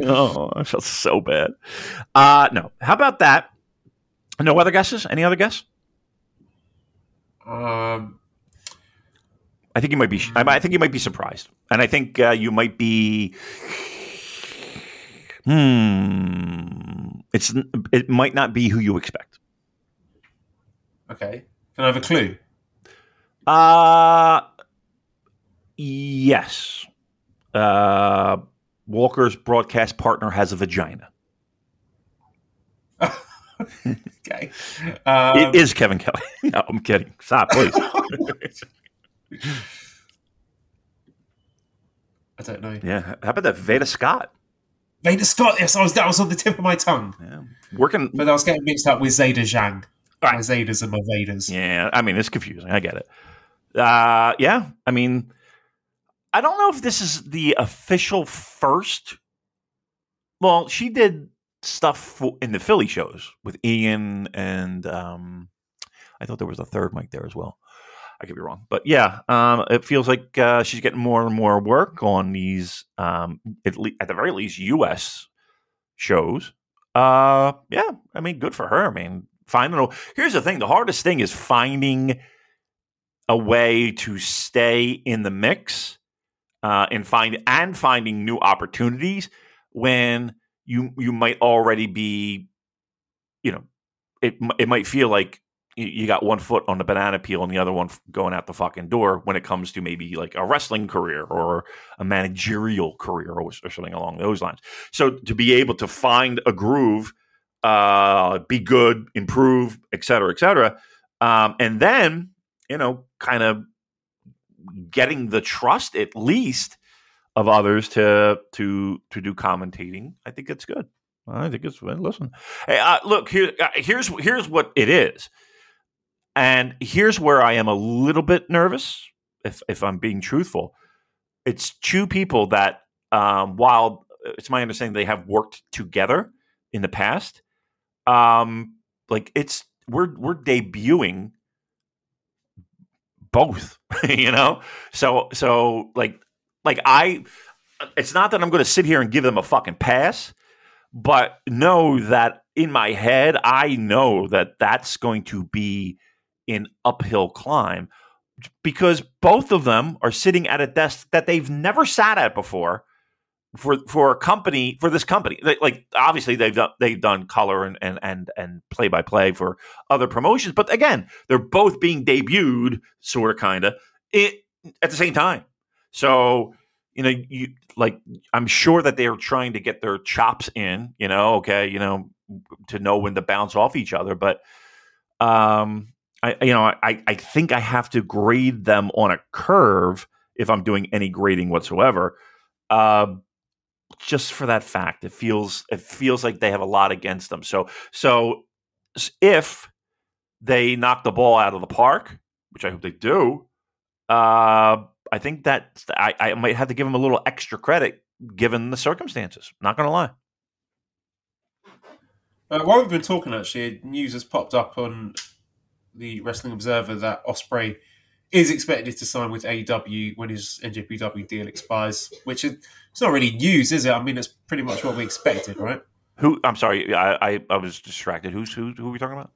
oh, I felt so bad. Uh, no, how about that? No other guesses? Any other guess? Um, I think you might be. I I think you might be surprised, and I think uh, you might be. Hmm. It's. It might not be who you expect. okay. Can I have a clue? Uh yes. Uh, Walker's broadcast partner has a vagina. Okay. Um, it is Kevin Kelly. no, I'm kidding. Stop, please. I don't know. yeah. How about that Veda Scott? Vader Scott. Yes, I was. That was on the tip of my tongue, Yeah. Working. but I was getting mixed up with Zeta Zhang. All My right. Zetas and my Vaders. Yeah, I mean it's confusing. I get it. Uh, yeah, I mean, I don't know if this is the official first. Well, she did stuff for, in the Philly shows with Ian, and um, I thought there was a third mic there as well. I could be wrong, but yeah, um, it feels like uh, she's getting more and more work on these, um, at, le- at the very least, U.S. shows. Uh, yeah, I mean, good for her. I mean, finding. A, here's the thing: the hardest thing is finding a way to stay in the mix uh, and find and finding new opportunities when you you might already be, you know, it it might feel like you- got one foot on the banana peel and the other one going out the fucking door when it comes to maybe like a wrestling career or a managerial career or, or something along those lines. So to be able to find a groove, uh, be good, improve, et cetera, et cetera, um, and then you know, kind of getting the trust at least of others to to to do commentating. I think it's good. I think it's well, listen. Hey, uh, look here. Uh, here's here's what it is, and here's where I am a little bit nervous. If if I'm being truthful, it's two people that, um, while it's my understanding they have worked together in the past, um, like it's we're we're debuting both you know so so like like i it's not that i'm going to sit here and give them a fucking pass but know that in my head i know that that's going to be an uphill climb because both of them are sitting at a desk that they've never sat at before for for a company for this company. Like, like obviously they've done they've done color and and and and play by play for other promotions but again they're both being debuted sort of kind of at the same time. So you know you like i'm sure that they're trying to get their chops in you know okay you know to know when to bounce off each other but um i you know i i think i have to grade them on a curve if i'm doing any grading whatsoever uh just for that fact. It feels it feels like they have a lot against them. So so if they knock the ball out of the park which i hope they do uh i think that i, I might have to give them a little extra credit given the circumstances not gonna lie. Uh, while we've been talking, actually, news has popped up on the Wrestling Observer that Osprey is expected to sign with AEW when his NJPW deal expires. Which is it's not really news, is it? I mean, it's pretty much what we expected, right? who i'm sorry i i, I was distracted who's who, who are we talking about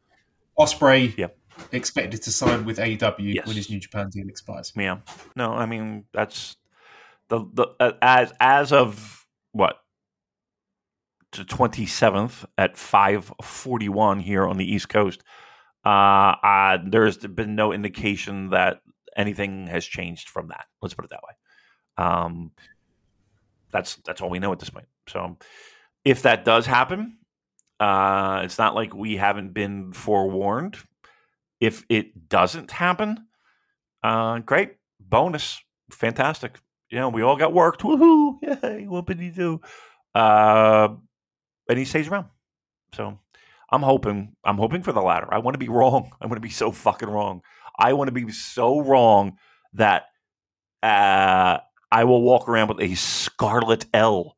Osprey Yep. expected to sign with AEW Yes. when his New Japan deal expires. Yeah. No, I mean that's the the uh, as as of what the twenty seventh at five forty one here on the East Coast. Uh, uh, there's been no indication that anything has changed from that. Let's put it that way. Um, that's that's all we know at this point. So, if that does happen, uh, it's not like we haven't been forewarned. If it doesn't happen, uh, great bonus, fantastic. You know, we all got worked. Woohoo! Yay! Whoopity doo. Uh, and he stays around. So I'm hoping. I'm hoping for the latter. I want to be wrong. I want to be so fucking wrong. I want to be so wrong that uh, I will walk around with a scarlet L,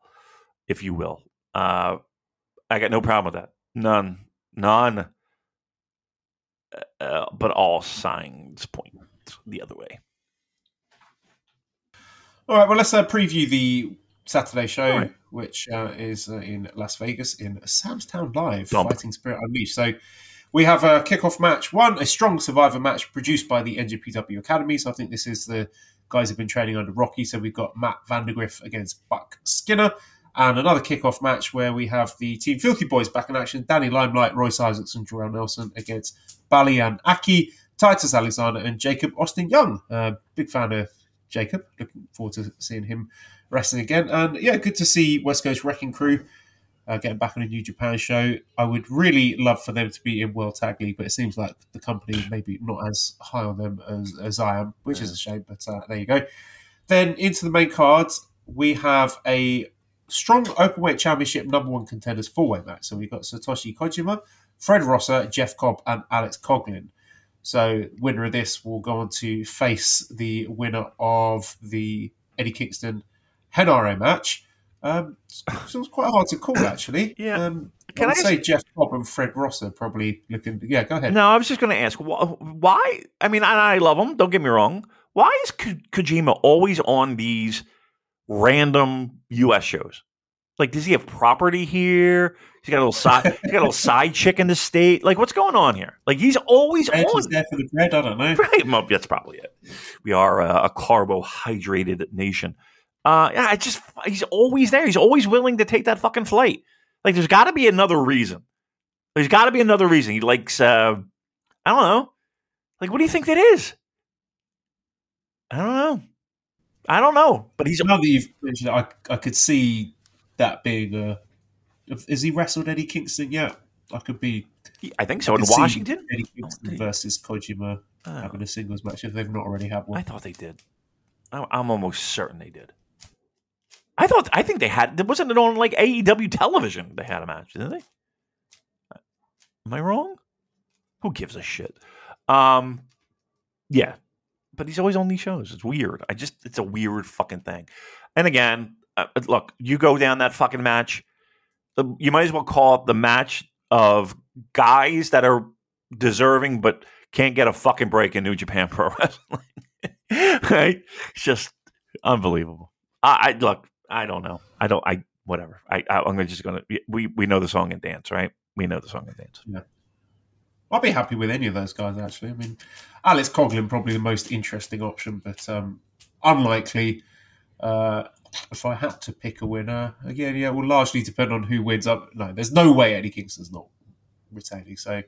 if you will. Uh, I got no problem with that. None. None. Uh, but all signs point the other way. All right, well, let's uh, preview the Saturday show, right. which uh, is uh, in Las Vegas in Sam's Town Live, Dump. Fighting Spirit Unleashed. So we have a kickoff match, one, a strong survivor match produced by the NJPW Academy. So I think this is the guys who've been training under Rocky. So we've got Matt Vandergriff against Buck Skinner. And another kickoff match where we have the Team Filthy Boys back in action. Danny Limelight, Royce Isaacs, and Jorel Nelson against Balian Aki, Titus Alexander, and Jacob Austin Young. Uh, big fan of Jacob. Looking forward to seeing him wrestling again. And yeah, good to see West Coast Wrecking Crew uh, getting back on a New Japan show. I would really love for them to be in World Tag League, but it seems like the company maybe not as high on them as, as I am, which is a shame. But uh, there you go. Then into the main cards, we have a strong openweight championship number one contenders four way match. So we've got Satoshi Kojima, Fred Rosser, Jeff Cobb, and Alex Coughlin. So winner of this will go on to face the winner of the Eddie Kingston Henare match. Um, so it was quite hard to call actually. Yeah. Um, Can I I say Jeff Cobb and Fred Rosser probably looking. Yeah, go ahead. No, I was just going to ask wh- why. I mean, I, I love them. Don't get me wrong. Why is Ko- Kojima always on these random U.S. shows? Like, does he have property here? He's got a little side. he's got a little side chick in the state. Like, what's going on here? Like, he's always Ed on. there for the bread. I don't know. Right, well, that's probably it. We are a, a carbohydrated nation. Uh, yeah, I just he's always there. He's always willing to take that fucking flight. Like, there's got to be another reason. There's got to be another reason. He likes. Uh, I don't know. Like, what do you think that is? I don't know. I don't know. But he's Now that you've mentioned it, I, I could see that being a. Has he wrestled Eddie Kingston yet? I could be. I think so I in Washington. Eddie Kingston Okay. versus Kojima Oh, having a singles match if they've not already had one. I thought they did. I'm almost certain they did. I thought. I think they had. it Wasn't it on like AEW television? They had a match, didn't they? Am I wrong? Who gives a shit? Um, yeah, but he's always on these shows. It's weird. I just, it's a weird fucking thing. And again, uh, look, you go down that fucking match. You might as well call it the match of guys that are deserving but can't get a fucking break in New Japan Pro Wrestling. right? It's just unbelievable. I, I look. I don't know. I don't. I whatever. I, I I'm just gonna. We we know the song and dance, right? We know the song and dance. Yeah. I'd be happy with any of those guys actually. I mean, Alex Coughlin probably the most interesting option, but um, unlikely. Uh, if I had to pick a winner, again, yeah, will largely depend on who wins up. No, there's no way Eddie Kingston's not retaining. So,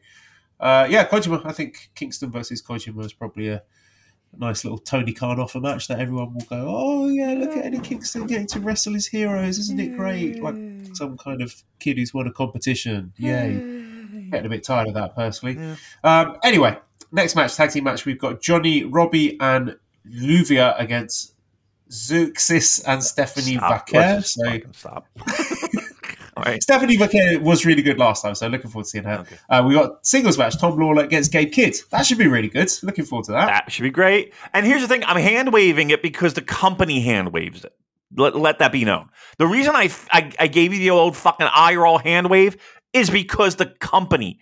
uh, yeah, Kojima. I think Kingston versus Kojima is probably a nice little Tony Khan offer match that everyone will go, "Oh yeah, look at Eddie Kingston getting to wrestle his heroes, isn't it great?" Like some kind of kid who's won a competition. Yay! Getting a bit tired of that personally. Yeah. Um, anyway, next match, tag team match, we've got Johnny, Robbie, and Lluvia against Zeuxis and Stephanie Stop. Vaquer. So stop. Right. Stephanie Vaquer was really good last time, so looking forward to seeing her. Okay. Uh, we got singles match, Tom Lawlor against Gabe Kidd. That should be really good. Looking forward to that. That should be great. And here's the thing: I'm hand waving it because the company hand waves it. Let, let that be known. The reason I, I I gave you the old fucking eye roll hand wave is because the company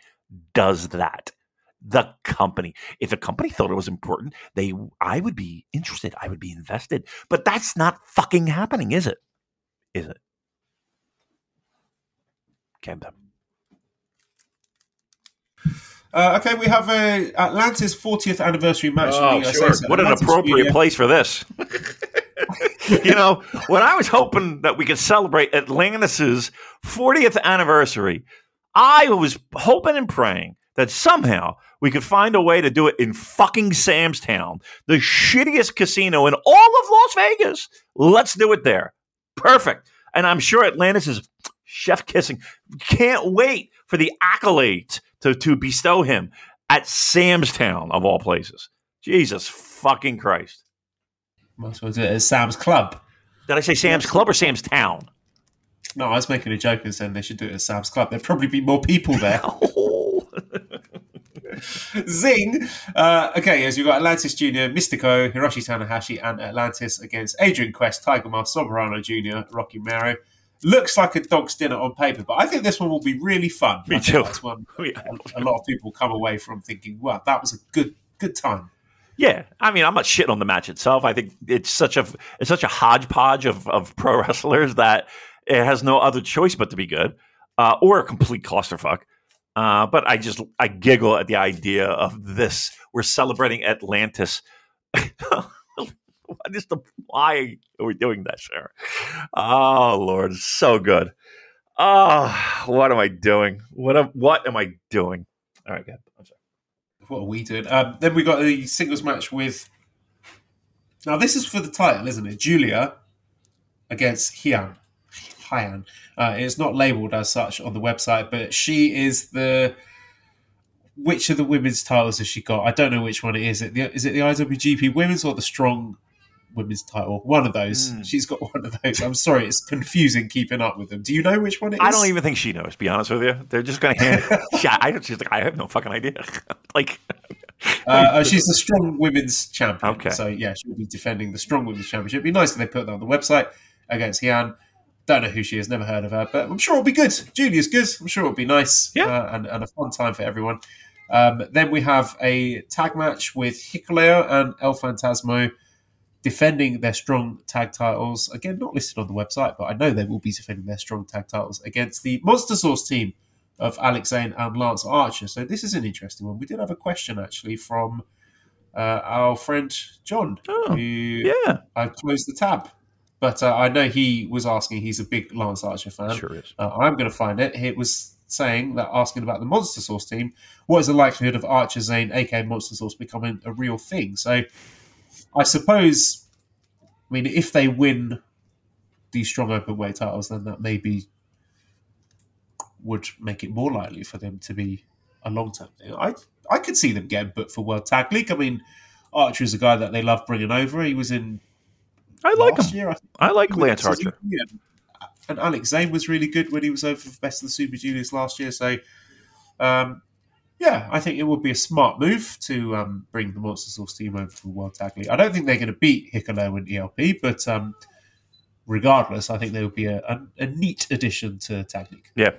does that. The company. If the company thought it was important, they I would be interested. I would be invested. But that's not fucking happening, is it? Is it? Kenta. Uh, okay, we have a Atlantis 40th anniversary match. in the USA. So Oh, What an appropriate Junior- place for this. you know, when I was hoping that we could celebrate Atlantis's 40th anniversary, I was hoping and praying that somehow we could find a way to do it in fucking Sam's Town, the shittiest casino in all of Las Vegas. Let's do it there. Perfect. And I'm sure Atlantis is chef kissing. Can't wait for the accolades to, to bestow him at Sam's Town, of all places. Jesus fucking Christ. Might as well do it at Sam's Club. Did I say Sam's Club or Sam's Town? No, I was making a joke and saying they should do it at Sam's Club. There'd probably be more people there. Oh. Zing! Uh, okay, as you've got Atlantis Jr., Mystico, Hiroshi Tanahashi, and Atlantis against Adrian Quest, Tiger Mask, Soberano Jr., Rocky Romero. Looks like a dog's dinner on paper, but I think this one will be really fun. Me too. That's one Yeah. a lot of people come away from thinking, "Wow, that was a good good time." Yeah, I mean, I'm not shitting on the match itself. I think it's such a it's such a hodgepodge of, of pro wrestlers that it has no other choice but to be good, uh, or a complete clusterfuck. Uh, but I just I giggle at the idea of this. We're celebrating Atlantis. what is the why are we doing that, sir? Oh Lord, so good. Oh, what am I doing? What am, what am I doing? All right, good. I'm sorry. What are we doing? Um, then we got the singles match with. Now this is for the title, isn't it? Giulia against Hyan. Hyan. Uh, it's not labelled as such on the website, but she is the. Which of the women's titles has she got? I don't know which one it is. Is it the, is it the IWGP Women's or the Strong Women's title? One of those. Hmm. She's got one of those. I'm sorry, it's confusing keeping up with them. Do you know which one it is? I don't even think she knows. To be honest with you, they're just going to hand. yeah, I, she's like, I have no fucking idea. like, Uh, oh, she's the strong women's champion. Okay. So yeah, she'll be defending the strong women's championship. It'd be nice if they put that on the website against Hyan. Don't know who she is, never heard of her, but I'm sure it'll be good. Giulia's good. I'm sure it'll be nice Yeah. uh, and, and a fun time for everyone. Um, then we have a tag match with Hikuleo and El Phantasmo defending their strong tag titles. Again, not listed on the website, but I know they will be defending their strong tag titles against the Monster Sauce team of Alex Zayne and Lance Archer. So this is an interesting one. We did have a question actually from uh, our friend John, Oh, who yeah, I closed the tab. But uh, I know he was asking. He's a big Lance Archer fan. sure is. Uh, I'm going to find it. It was saying that asking about the Monster Sauce team, what is the likelihood of Archer Zayne, aka Monster Sauce, becoming a real thing? So I suppose, I mean, if they win these strong open weight titles, then that maybe would make it more likely for them to be a long term thing. I I could see them getting booked for World Tag League. I mean, Archer is a guy that they love bringing over. He was in I like last him. year. I think I like Lance Archer. And Alex Zayne was really good when he was over for Best of the Super Juniors last year. So, um, yeah, I think it would be a smart move to um, bring the Monster Sauce team over to the World Tag League. I don't think they're going to beat Hikuleo and ELP, but um, regardless, I think they would be a, a, a neat addition to Tag League. Yeah,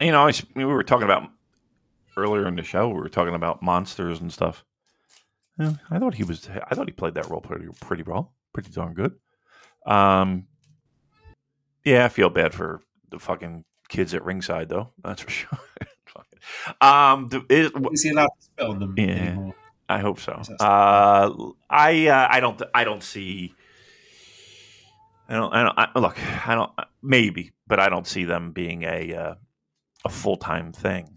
you know, I, we were talking about earlier in the show. We were talking about monsters and stuff. I thought he was. I thought he played that role pretty pretty well, pretty darn good. Um, yeah, I feel bad for the fucking kids at ringside, though. That's for sure. Um, the- is, Is he allowed to on them Yeah. anymore? I hope so. Uh, I uh, I don't I don't see. I don't. I don't. I, look, I don't. Maybe, but I don't see them being a uh, a full time thing.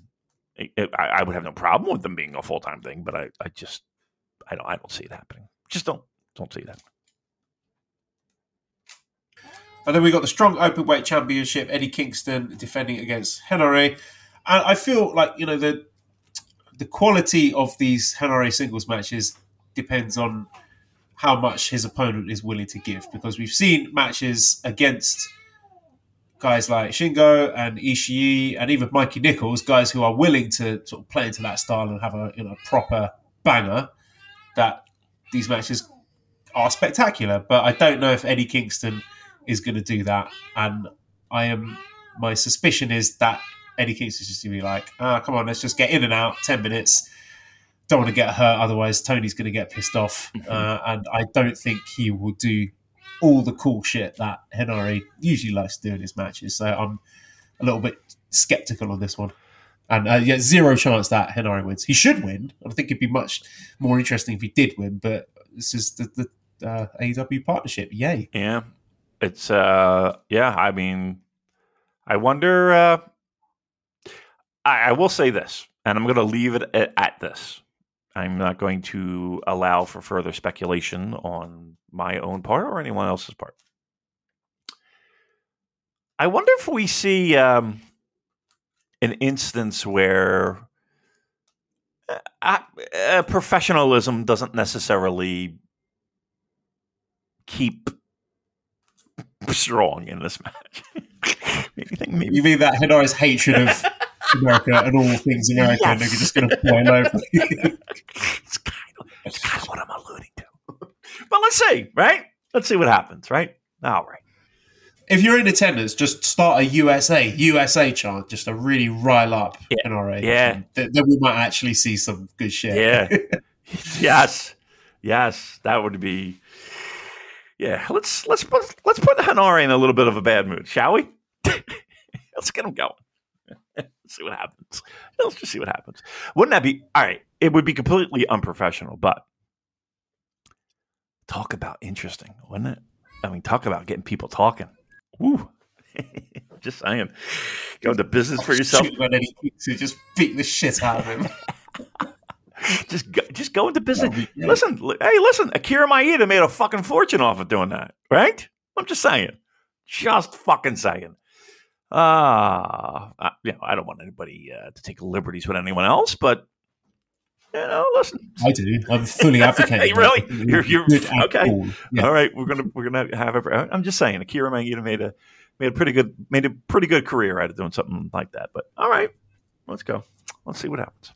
I, I I would have no problem with them being a full time thing, but I, I just I don't I don't see it happening. Just don't don't see that. And then we got the strong open weight championship, Eddie Kingston defending against Henare. And I feel like, you know, the the quality of these Henare singles matches depends on how much his opponent is willing to give. Because we've seen matches against guys like Shingo and Ishii and even Mikey Nicholls, guys who are willing to sort of play into that style and have a you know proper banger, that these matches are spectacular. But I don't know if Eddie Kingston is going to do that. And I am, my suspicion is that Eddie Kingston's just going to be like, ah, come on, let's just get in and out, 10 minutes. Don't want to get hurt, otherwise Tony's going to get pissed off. Uh, and I don't think he will do all the cool shit that Henare usually likes to do in his matches. So I'm a little bit skeptical on this one. And uh, yeah, zero chance that Henare wins. He should win. I think it'd be much more interesting if he did win, but this is the, the uh, AEW partnership. Yay. Yeah, it's uh yeah. I mean, I wonder. uh I, I will say this, and I'm going to leave it at, at this. I'm not going to allow for further speculation on my own part or anyone else's part. I wonder if we see um, an instance where uh, uh, professionalism doesn't necessarily keep strong in this match. maybe think maybe You mean that Henare's hatred of America and all things American and they're just going to boil over? it's kind of it's kind of what I'm alluding to. but let's see, right? Let's see what happens, right? All right. if you're in attendance, just start a USA USA chant, just to really rile up Yeah. Henare. Yeah. Th- then we might actually see some good shit. Yeah. yes. Yes. That would be. Yeah. Let's let's put let's put Henare in a little bit of a bad mood, shall we? let's get him going. See what happens. Let's just see what happens. Wouldn't that be all right? It would be completely unprofessional, but talk about interesting, wouldn't it? I mean, talk about getting people talking. Woo. just saying. Go into business for yourself. Shoot him and then he kicks you, just beat the shit out of him. just go, just go into business. That'd be great. Listen, hey, listen. Akira Maeda made a fucking fortune off of doing that, right? I'm just saying, just fucking saying. Ah, uh, you know, I don't want anybody uh, to take liberties with anyone else, but you know, listen. I do. I'm fully advocating. Really? You're- you're- okay. cool. Yeah. All right, we're gonna we're gonna have. Every, I'm just saying, Akira Maeda made a made a pretty good made a pretty good career out of doing something like that. But all right, let's go. Let's see what happens.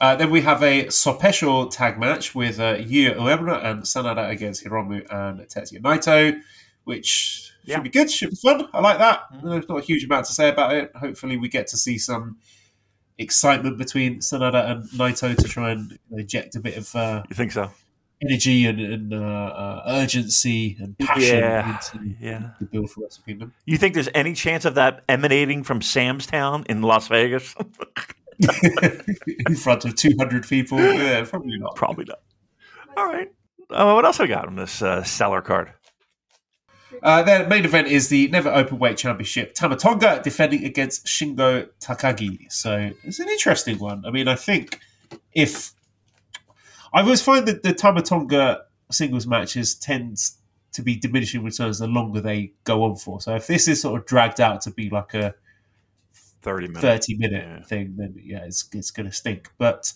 Uh, then we have a special tag match with uh, Yu Uemura and Sanada against Hiromu and Tetsuya Naito, which Yeah. Mm-hmm. be good, should be fun. I like that. There's not a huge amount to say about it. Hopefully, we get to see some excitement between Sanada and Naito to try and inject a bit of uh, You think so? energy and, and uh, uh, urgency and passion Yeah, into yeah. the build for Wrestle Kingdom. You think there's any chance of that emanating from Sam's Town in Las Vegas? in front of 200 people. Yeah, probably not. Probably not. All right. Uh, what else we got on this uh, seller card? Uh, their main event is the Never Openweight Championship. Tama Tonga defending against Shingo Takagi. So it's an interesting one. I mean, I think if I always find that the Tama Tonga singles matches tends to be diminishing returns the longer they go on for. So if this is sort of dragged out to be like a 30 minutes. 30 minute Yeah. thing, then yeah, it's, it's going to stink. But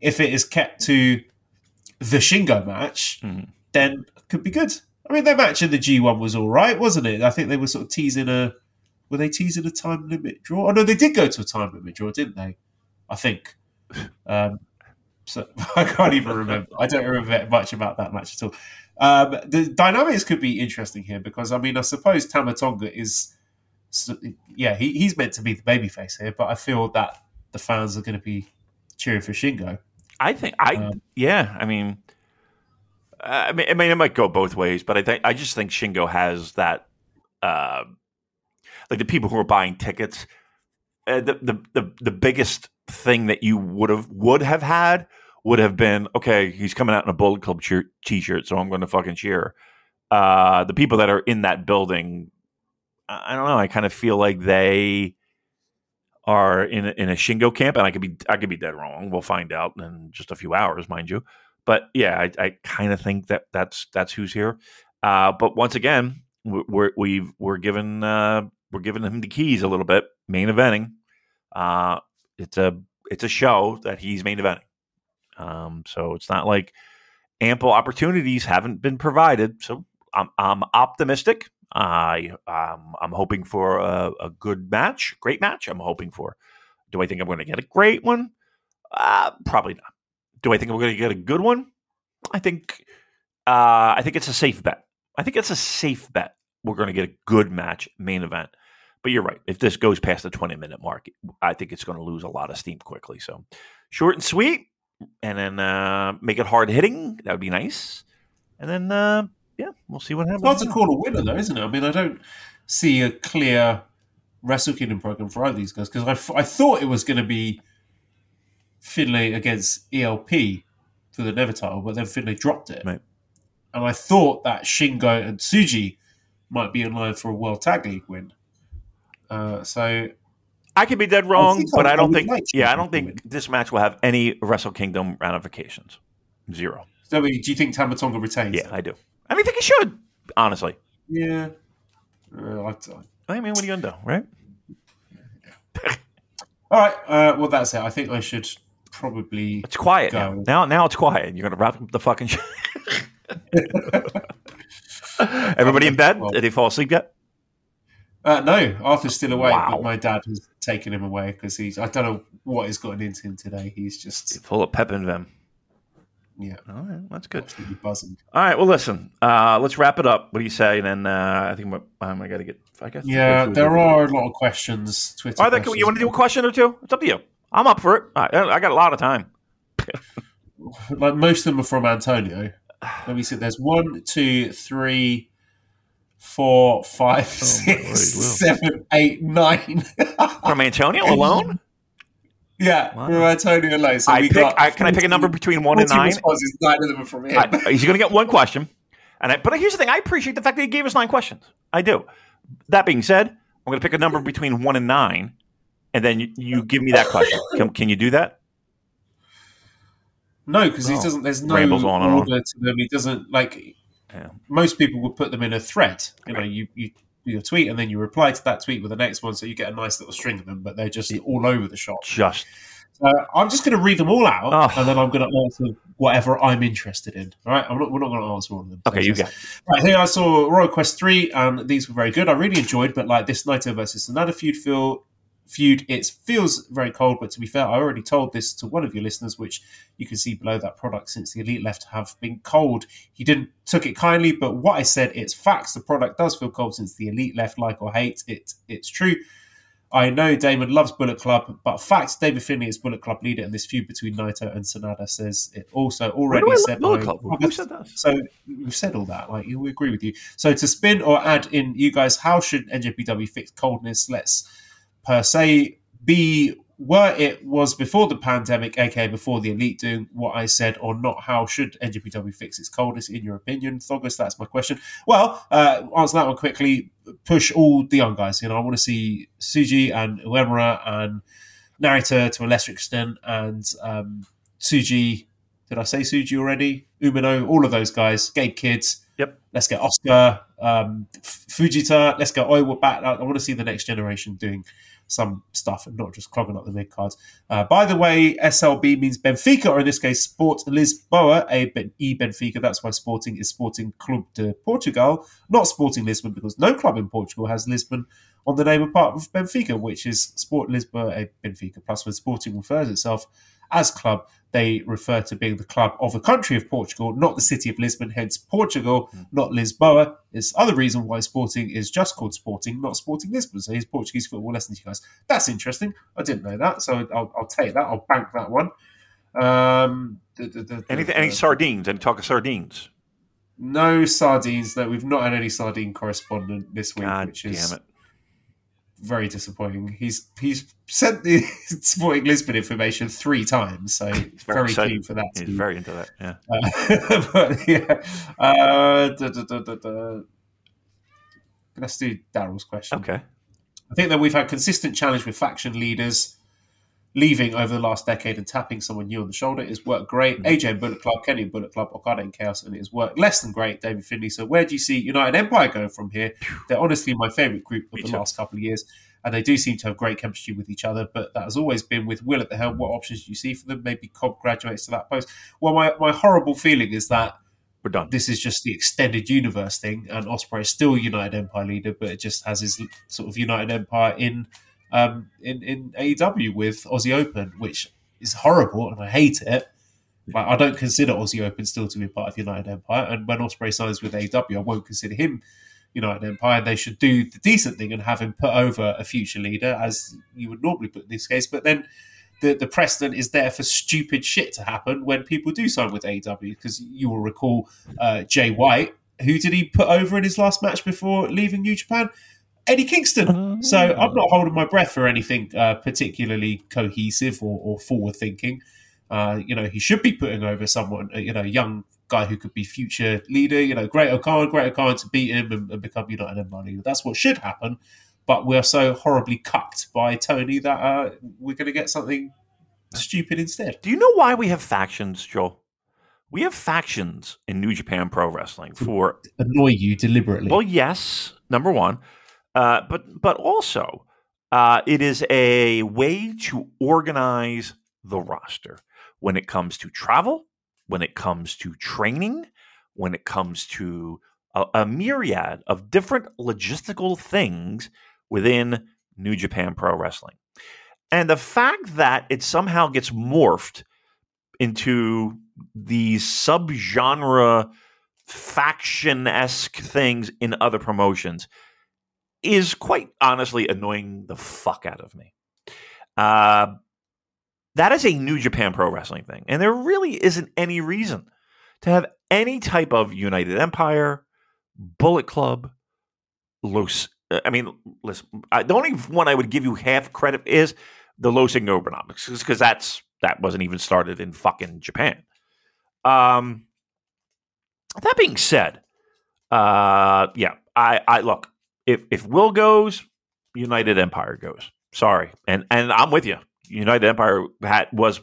if it is kept to the Shingo match, Mhm. then it could be good. I mean, their match in the G1 was all right, wasn't it? I think they were sort of teasing a. Were they teasing a time limit draw? Oh, no, they did go to a time limit draw, didn't they? I think. Um, so I can't even remember. I don't remember much about that match at all. Um, the dynamics could be interesting here because, I mean, I suppose Tama Tonga is yeah, he, he's meant to be the babyface here, but I feel that the fans are going to be cheering for Shingo. I think I Um, yeah. I mean, I mean, I mean, it might go both ways, but I think I just think Shingo has that, uh, like the people who are buying tickets. Uh, the, the the the biggest thing that you would have would have had would have been okay. He's coming out in a Bullet Club t-shirt, so I'm going to fucking cheer. Uh, the people that are in that building, I I don't know. I kind of feel like they are in a, in a Shingo camp, and I could be I could be dead wrong. We'll find out in just a few hours, mind you. But yeah, I, I kind of think that that's that's who's here. Uh, but once again, we- we're we've we're given uh, we're giving him the keys a little bit. Main eventing. Uh, it's a it's a show that he's main eventing. Um, so it's not like ample opportunities haven't been provided. So I'm I'm optimistic. I um, I'm hoping for a, a good match, great match. I'm hoping for. Do I think I'm going to get a great one? Uh, probably not. Do I think we're going to get a good one? I think uh, I think it's a safe bet. I think it's a safe bet. We're going to get a good match, main event. But you're right. If this goes past the 20 minute mark, I think it's going to lose a lot of steam quickly. So short and sweet, and then uh, make it hard hitting. That would be nice. And then uh, yeah, we'll see what happens. It's hard to call a winner, though, isn't it? I mean, I don't see a clear Wrestle Kingdom program for either of these guys because I, f- I thought it was going to be Finlay against ELP for the Never title, but then Finlay dropped it. Right. And I thought that Shingo and Tsuji might be in line for a World Tag League win. Uh, so I could be dead wrong, think but I- I I don't think. like yeah, I don't them think this match will have any Wrestle Kingdom ramifications. Zero. So, do you think Tama Tonga retains? Yeah, I do. I mean, I think he should. Honestly, Yeah. Uh, I, I, I mean, what are you gonna do, right? all right. Uh, well, that's it. I think I should probably. It's quiet now. Go. Now, now it's quiet. You're gonna wrap up the fucking. Show. Everybody in bed? Well- Did they fall asleep yet? Uh, no, Arthur's still awake, Wow. but my dad has taken him away because he's. I don't know what has gotten into him today. He's just. Full of pep and vim. Yeah, All right, that's good. absolutely buzzing. All right, well, listen, uh, let's wrap it up. What do you say? And then uh, I think I'm, um, I got to get. I guess Yeah, there are a lot of questions. Twitter. Are there? You want to do a question or two? It's up to you. I'm up for it. I, I got a lot of time. Like most of them are from Antonio. Let me see. There's one, two, three, four, five, six, word, seven, eight, nine. From Antonio alone? yeah, Wow. from Antonio alone. So I we pick. got I, can I pick a number between one and 40 nine? Responses, nine of them are from him. I, he's going to get one question. And I, but here's the thing: I appreciate the fact that he gave us nine questions. I do. That being said, I'm going to pick a number between one and nine, and then you, you give me that question. Can, can you do that? No, because he Oh. doesn't. There's no Rambles on and on. order to them. He doesn't like. Yeah. Most people would put them in a thread. You know, you you your tweet and then you reply to that tweet with the next one, so you get a nice little string of them. But they're just all over the shop. Just So I'm just going to read them all out, Oh. and then I'm going to answer whatever I'm interested in. All right, I'm not, we're not going to answer all of them. okay. You So- it. Right here, I saw Royal Quest three, and these were very good. I really enjoyed, but like this Naito versus another feud feel feud, it feels very cold. But to be fair, I already told this to one of your listeners, which you can see below that product since the elite left have been cold. He didn't took it kindly, but what I said, it's facts. The product does feel cold since the elite left, like or hate it. It's true. I know Damon loves Bullet Club, but facts David Finlay is Bullet Club leader in this feud between Naito and Sanada says it also already said Bullet Club? Who said that? So we've said all that. Like we agree with you. So to spin or add in, you guys, how should NJPW fix coldness? Let's per se be were it was before the pandemic, aka before the elite doing what I said, or not? How should NJPW fix its coldness in your opinion, Thogus? That's my question. Well, uh, answer that one quickly. Push all the young guys. You know, I want to see Tsuji and Uemura and Narita to a lesser extent, and um, Tsuji. Did I say Suji already? Umino, all of those guys, Gabe Kids. Yep. Let's get Oscar, um, Fujita. Let's get Oiwa back. I, I want to see the next generation doing some stuff and not just clogging up the mid cards. Uh, by the way, SLB means Benfica, or in this case, Sport Lisboa, a Ben- E Benfica. That's why Sporting is Sporting Club de Portugal, not Sporting Lisbon, because no club in Portugal has Lisbon on the name of part of Benfica, which is Sport Lisboa, a Benfica. Plus, when Sporting refers itself as club, they refer to being the club of the country of Portugal, not the city of Lisbon, hence Portugal, not Lisboa. It's other reason why Sporting is just called Sporting, not Sporting Lisbon. So here's Portuguese football lessons, you guys. That's interesting. I didn't know that, so I'll, I'll take that. I'll bank that one. Um, the- the- the- Anything? Any sardines? Any talk of sardines? No sardines. No, we've not had any sardine correspondent this week, God which is damn it! Very disappointing. He's he's sent the Sporting Lisbon information three times, so very very, keen for that. He's very into that. Yeah. Uh, but yeah, uh, da, da, da. let's do Daryl's question. Okay. I think that we've had consistent challenge with faction leaders leaving over the last decade and tapping someone new on the shoulder. Hmm. It's worked great. AJ and Bullet Club, Kenny and Bullet Club, Okada and Chaos, and it has worked less than great, David Finlay. So where do you see United Empire going from here? They're honestly my favourite group of Me the too. last couple of years. And they do seem to have great chemistry with each other, but that has always been with Will at the helm. What options do you see for them? Maybe Cobb graduates to that post. Well, my, my horrible feeling is that We're done. this is just the extended universe thing, and Osprey is still United Empire leader, but it just has his sort of United Empire in um, in in AEW with Aussie Open, which is horrible, and I hate it. Like, I don't consider Aussie Open still to be part of United Empire, and when Osprey signs with AEW, I won't consider him United Empire. They should do the decent thing and have him put over a future leader, as you would normally put in this case. But then the, the precedent is there for stupid shit to happen when people do sign with AEW, because you will recall uh, Jay White. Who did he put over in his last match before leaving New Japan? Eddie Kingston. So I'm not holding my breath for anything uh, particularly cohesive or, or forward thinking. Uh, you know, he should be putting over someone, uh, you know, young guy who could be future leader. You know, Great O'Khan, Great O'Khan to beat him and, and become United Empire leader. That's what should happen. But we're so horribly cucked by Tony that uh, we're going to get something stupid instead. Do you know why we have factions, Joel? We have factions in New Japan Pro Wrestling for Annoy you deliberately. Well, yes, number one, uh, but but also uh, it is a way to organize the roster. When it comes to travel, when it comes to training, when it comes to a, a myriad of different logistical things within New Japan Pro Wrestling, and the fact that it somehow gets morphed into these subgenre faction esque things in other promotions is quite honestly annoying the fuck out of me. Uh, that is a New Japan Pro Wrestling thing, and there really isn't any reason to have any type of United Empire, Bullet Club, Los. I mean, listen, I, the only one I would give you half credit is the Los Ingobernables, because that's that wasn't even started in fucking Japan. Um, that being said, uh, yeah, I, I look if if Will goes, United Empire goes. Sorry, and and I'm with you. United Empire had was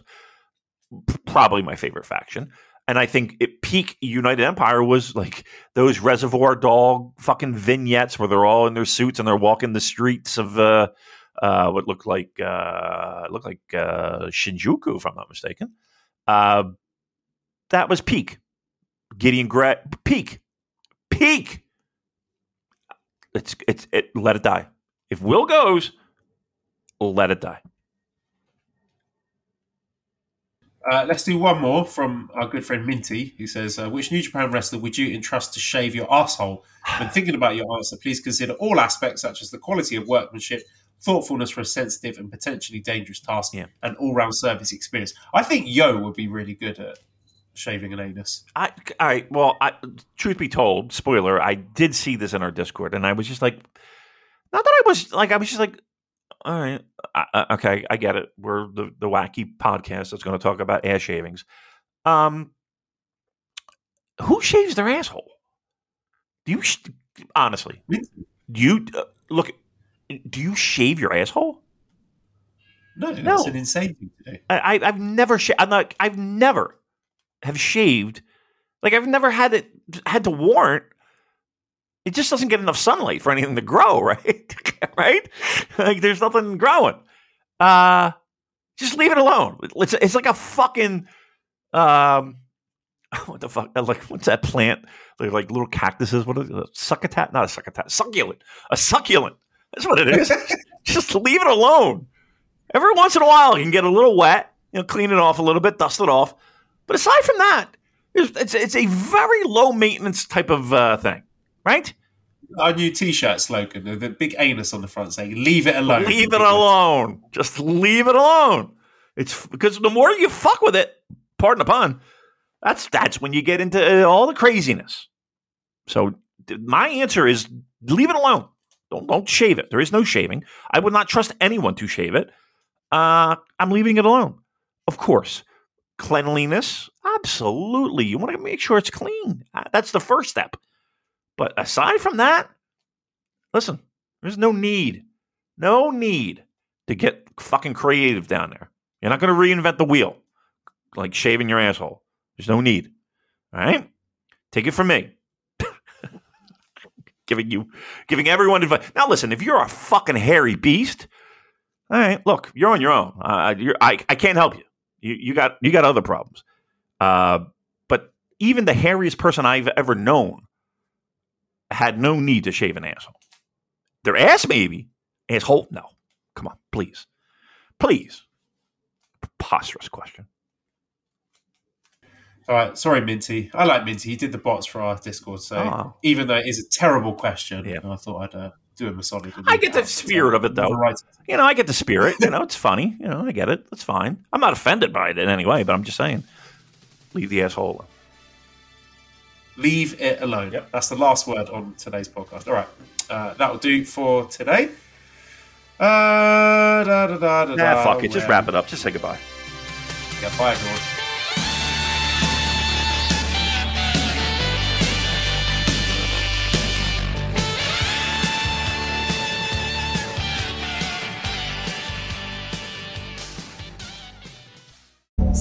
probably my favorite faction. And I think it peak United Empire was like those Reservoir Dog fucking vignettes where they're all in their suits and they're walking the streets of uh, uh, what looked like uh, looked like uh, Shinjuku, if I'm not mistaken. Uh, that was peak. Gideon Grey peak, peak. It's it's it. Let it die. If Will goes, let it die. Uh, let's do one more from our good friend Minty, who says, uh, "Which New Japan wrestler would you entrust to shave your asshole? When thinking about your answer, please consider all aspects such as the quality of workmanship, thoughtfulness for a sensitive and potentially dangerous task, Yeah. and all-round service experience." I think Yo would be really good at shaving an anus. I, all right. Well, I, truth be told, spoiler, I did see this in our Discord, and I was just like, not that I was like, I was just like, all right, I, okay, I get it. We're the the wacky podcast that's going to talk about ass shavings. Um, who shaves their asshole? Do you sh- honestly? Do you uh, look? Do you shave your asshole? No, that's No. an insane thing to do. I, I've never I'm not I've never have shaved like I've never had it had to warrant it just doesn't get enough sunlight for anything to grow right? Right? Like there's nothing growing. Uh just leave it alone. It's, it's like a fucking um what the fuck like what's that plant? They're like little cactuses what is it a succotat not a succotat succulent a succulent. That's what it is. Just leave it alone. Every once in a while, you can get a little wet, you know, clean it off a little bit, dust it off. But aside from that, it's it's, it's a very low maintenance type of uh, thing, right? Our new T-shirt slogan, the, the big anus on the front saying "Leave it alone." Leave it alone. Just leave it alone. It's because the more you fuck with it, pardon the pun, that's that's when you get into uh, all the craziness. So my answer is leave it alone. Don't don't shave it. There is no shaving. I would not trust anyone to shave it. Uh, I'm leaving it alone. Of course, cleanliness, absolutely. You want to make sure it's clean. That's the first step. But aside from that, listen, there's no need, no need to get fucking creative down there. You're not going to reinvent the wheel like shaving your asshole. There's no need. All right? Take it from me. giving you, giving everyone advice. Now, listen, if you're a fucking hairy beast, all right, look, you're on your own. Uh, you're, I, I can't help you. You, you got, you got other problems. Uh, but even the hairiest person I've ever known had no need to shave an asshole. Their ass, maybe. Asshole, no. Come on, please, please. Preposterous question. All right, sorry, Minty. I like Minty. He did the bots for our Discord, so Oh. even though it is a terrible question, Yeah. I thought I'd uh, do a and I get the out. spirit of it, though. Right- You know, I get the spirit. You know, it's funny. You know, I get it. That's fine. I'm not offended by it in any way, but I'm just saying, leave the asshole alone. Leave it alone. Yep, that's the last word on today's podcast. All right, uh, that will do for today. Uh, da, da, da, Nah, fuck it. Just wrap it up. Just say goodbye. Yeah, bye everyone.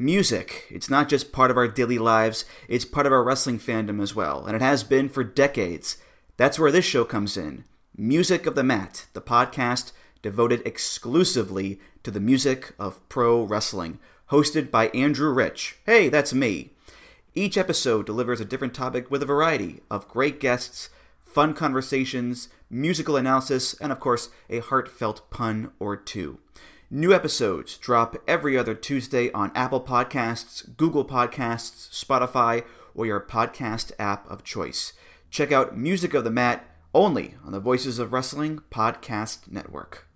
Music. It's not just part of our daily lives, it's part of our wrestling fandom as well, and it has been for decades. That's where this show comes in. Music of the Mat, the podcast devoted exclusively to the music of pro wrestling, hosted by Andrew Rich. Hey, that's me. Each episode delivers a different topic with a variety of great guests, fun conversations, musical analysis, and of course, a heartfelt pun or two. New episodes drop every other Tuesday on Apple Podcasts, Google Podcasts, Spotify, or your podcast app of choice. Check out Music of the Mat only on the Voices of Wrestling Podcast Network.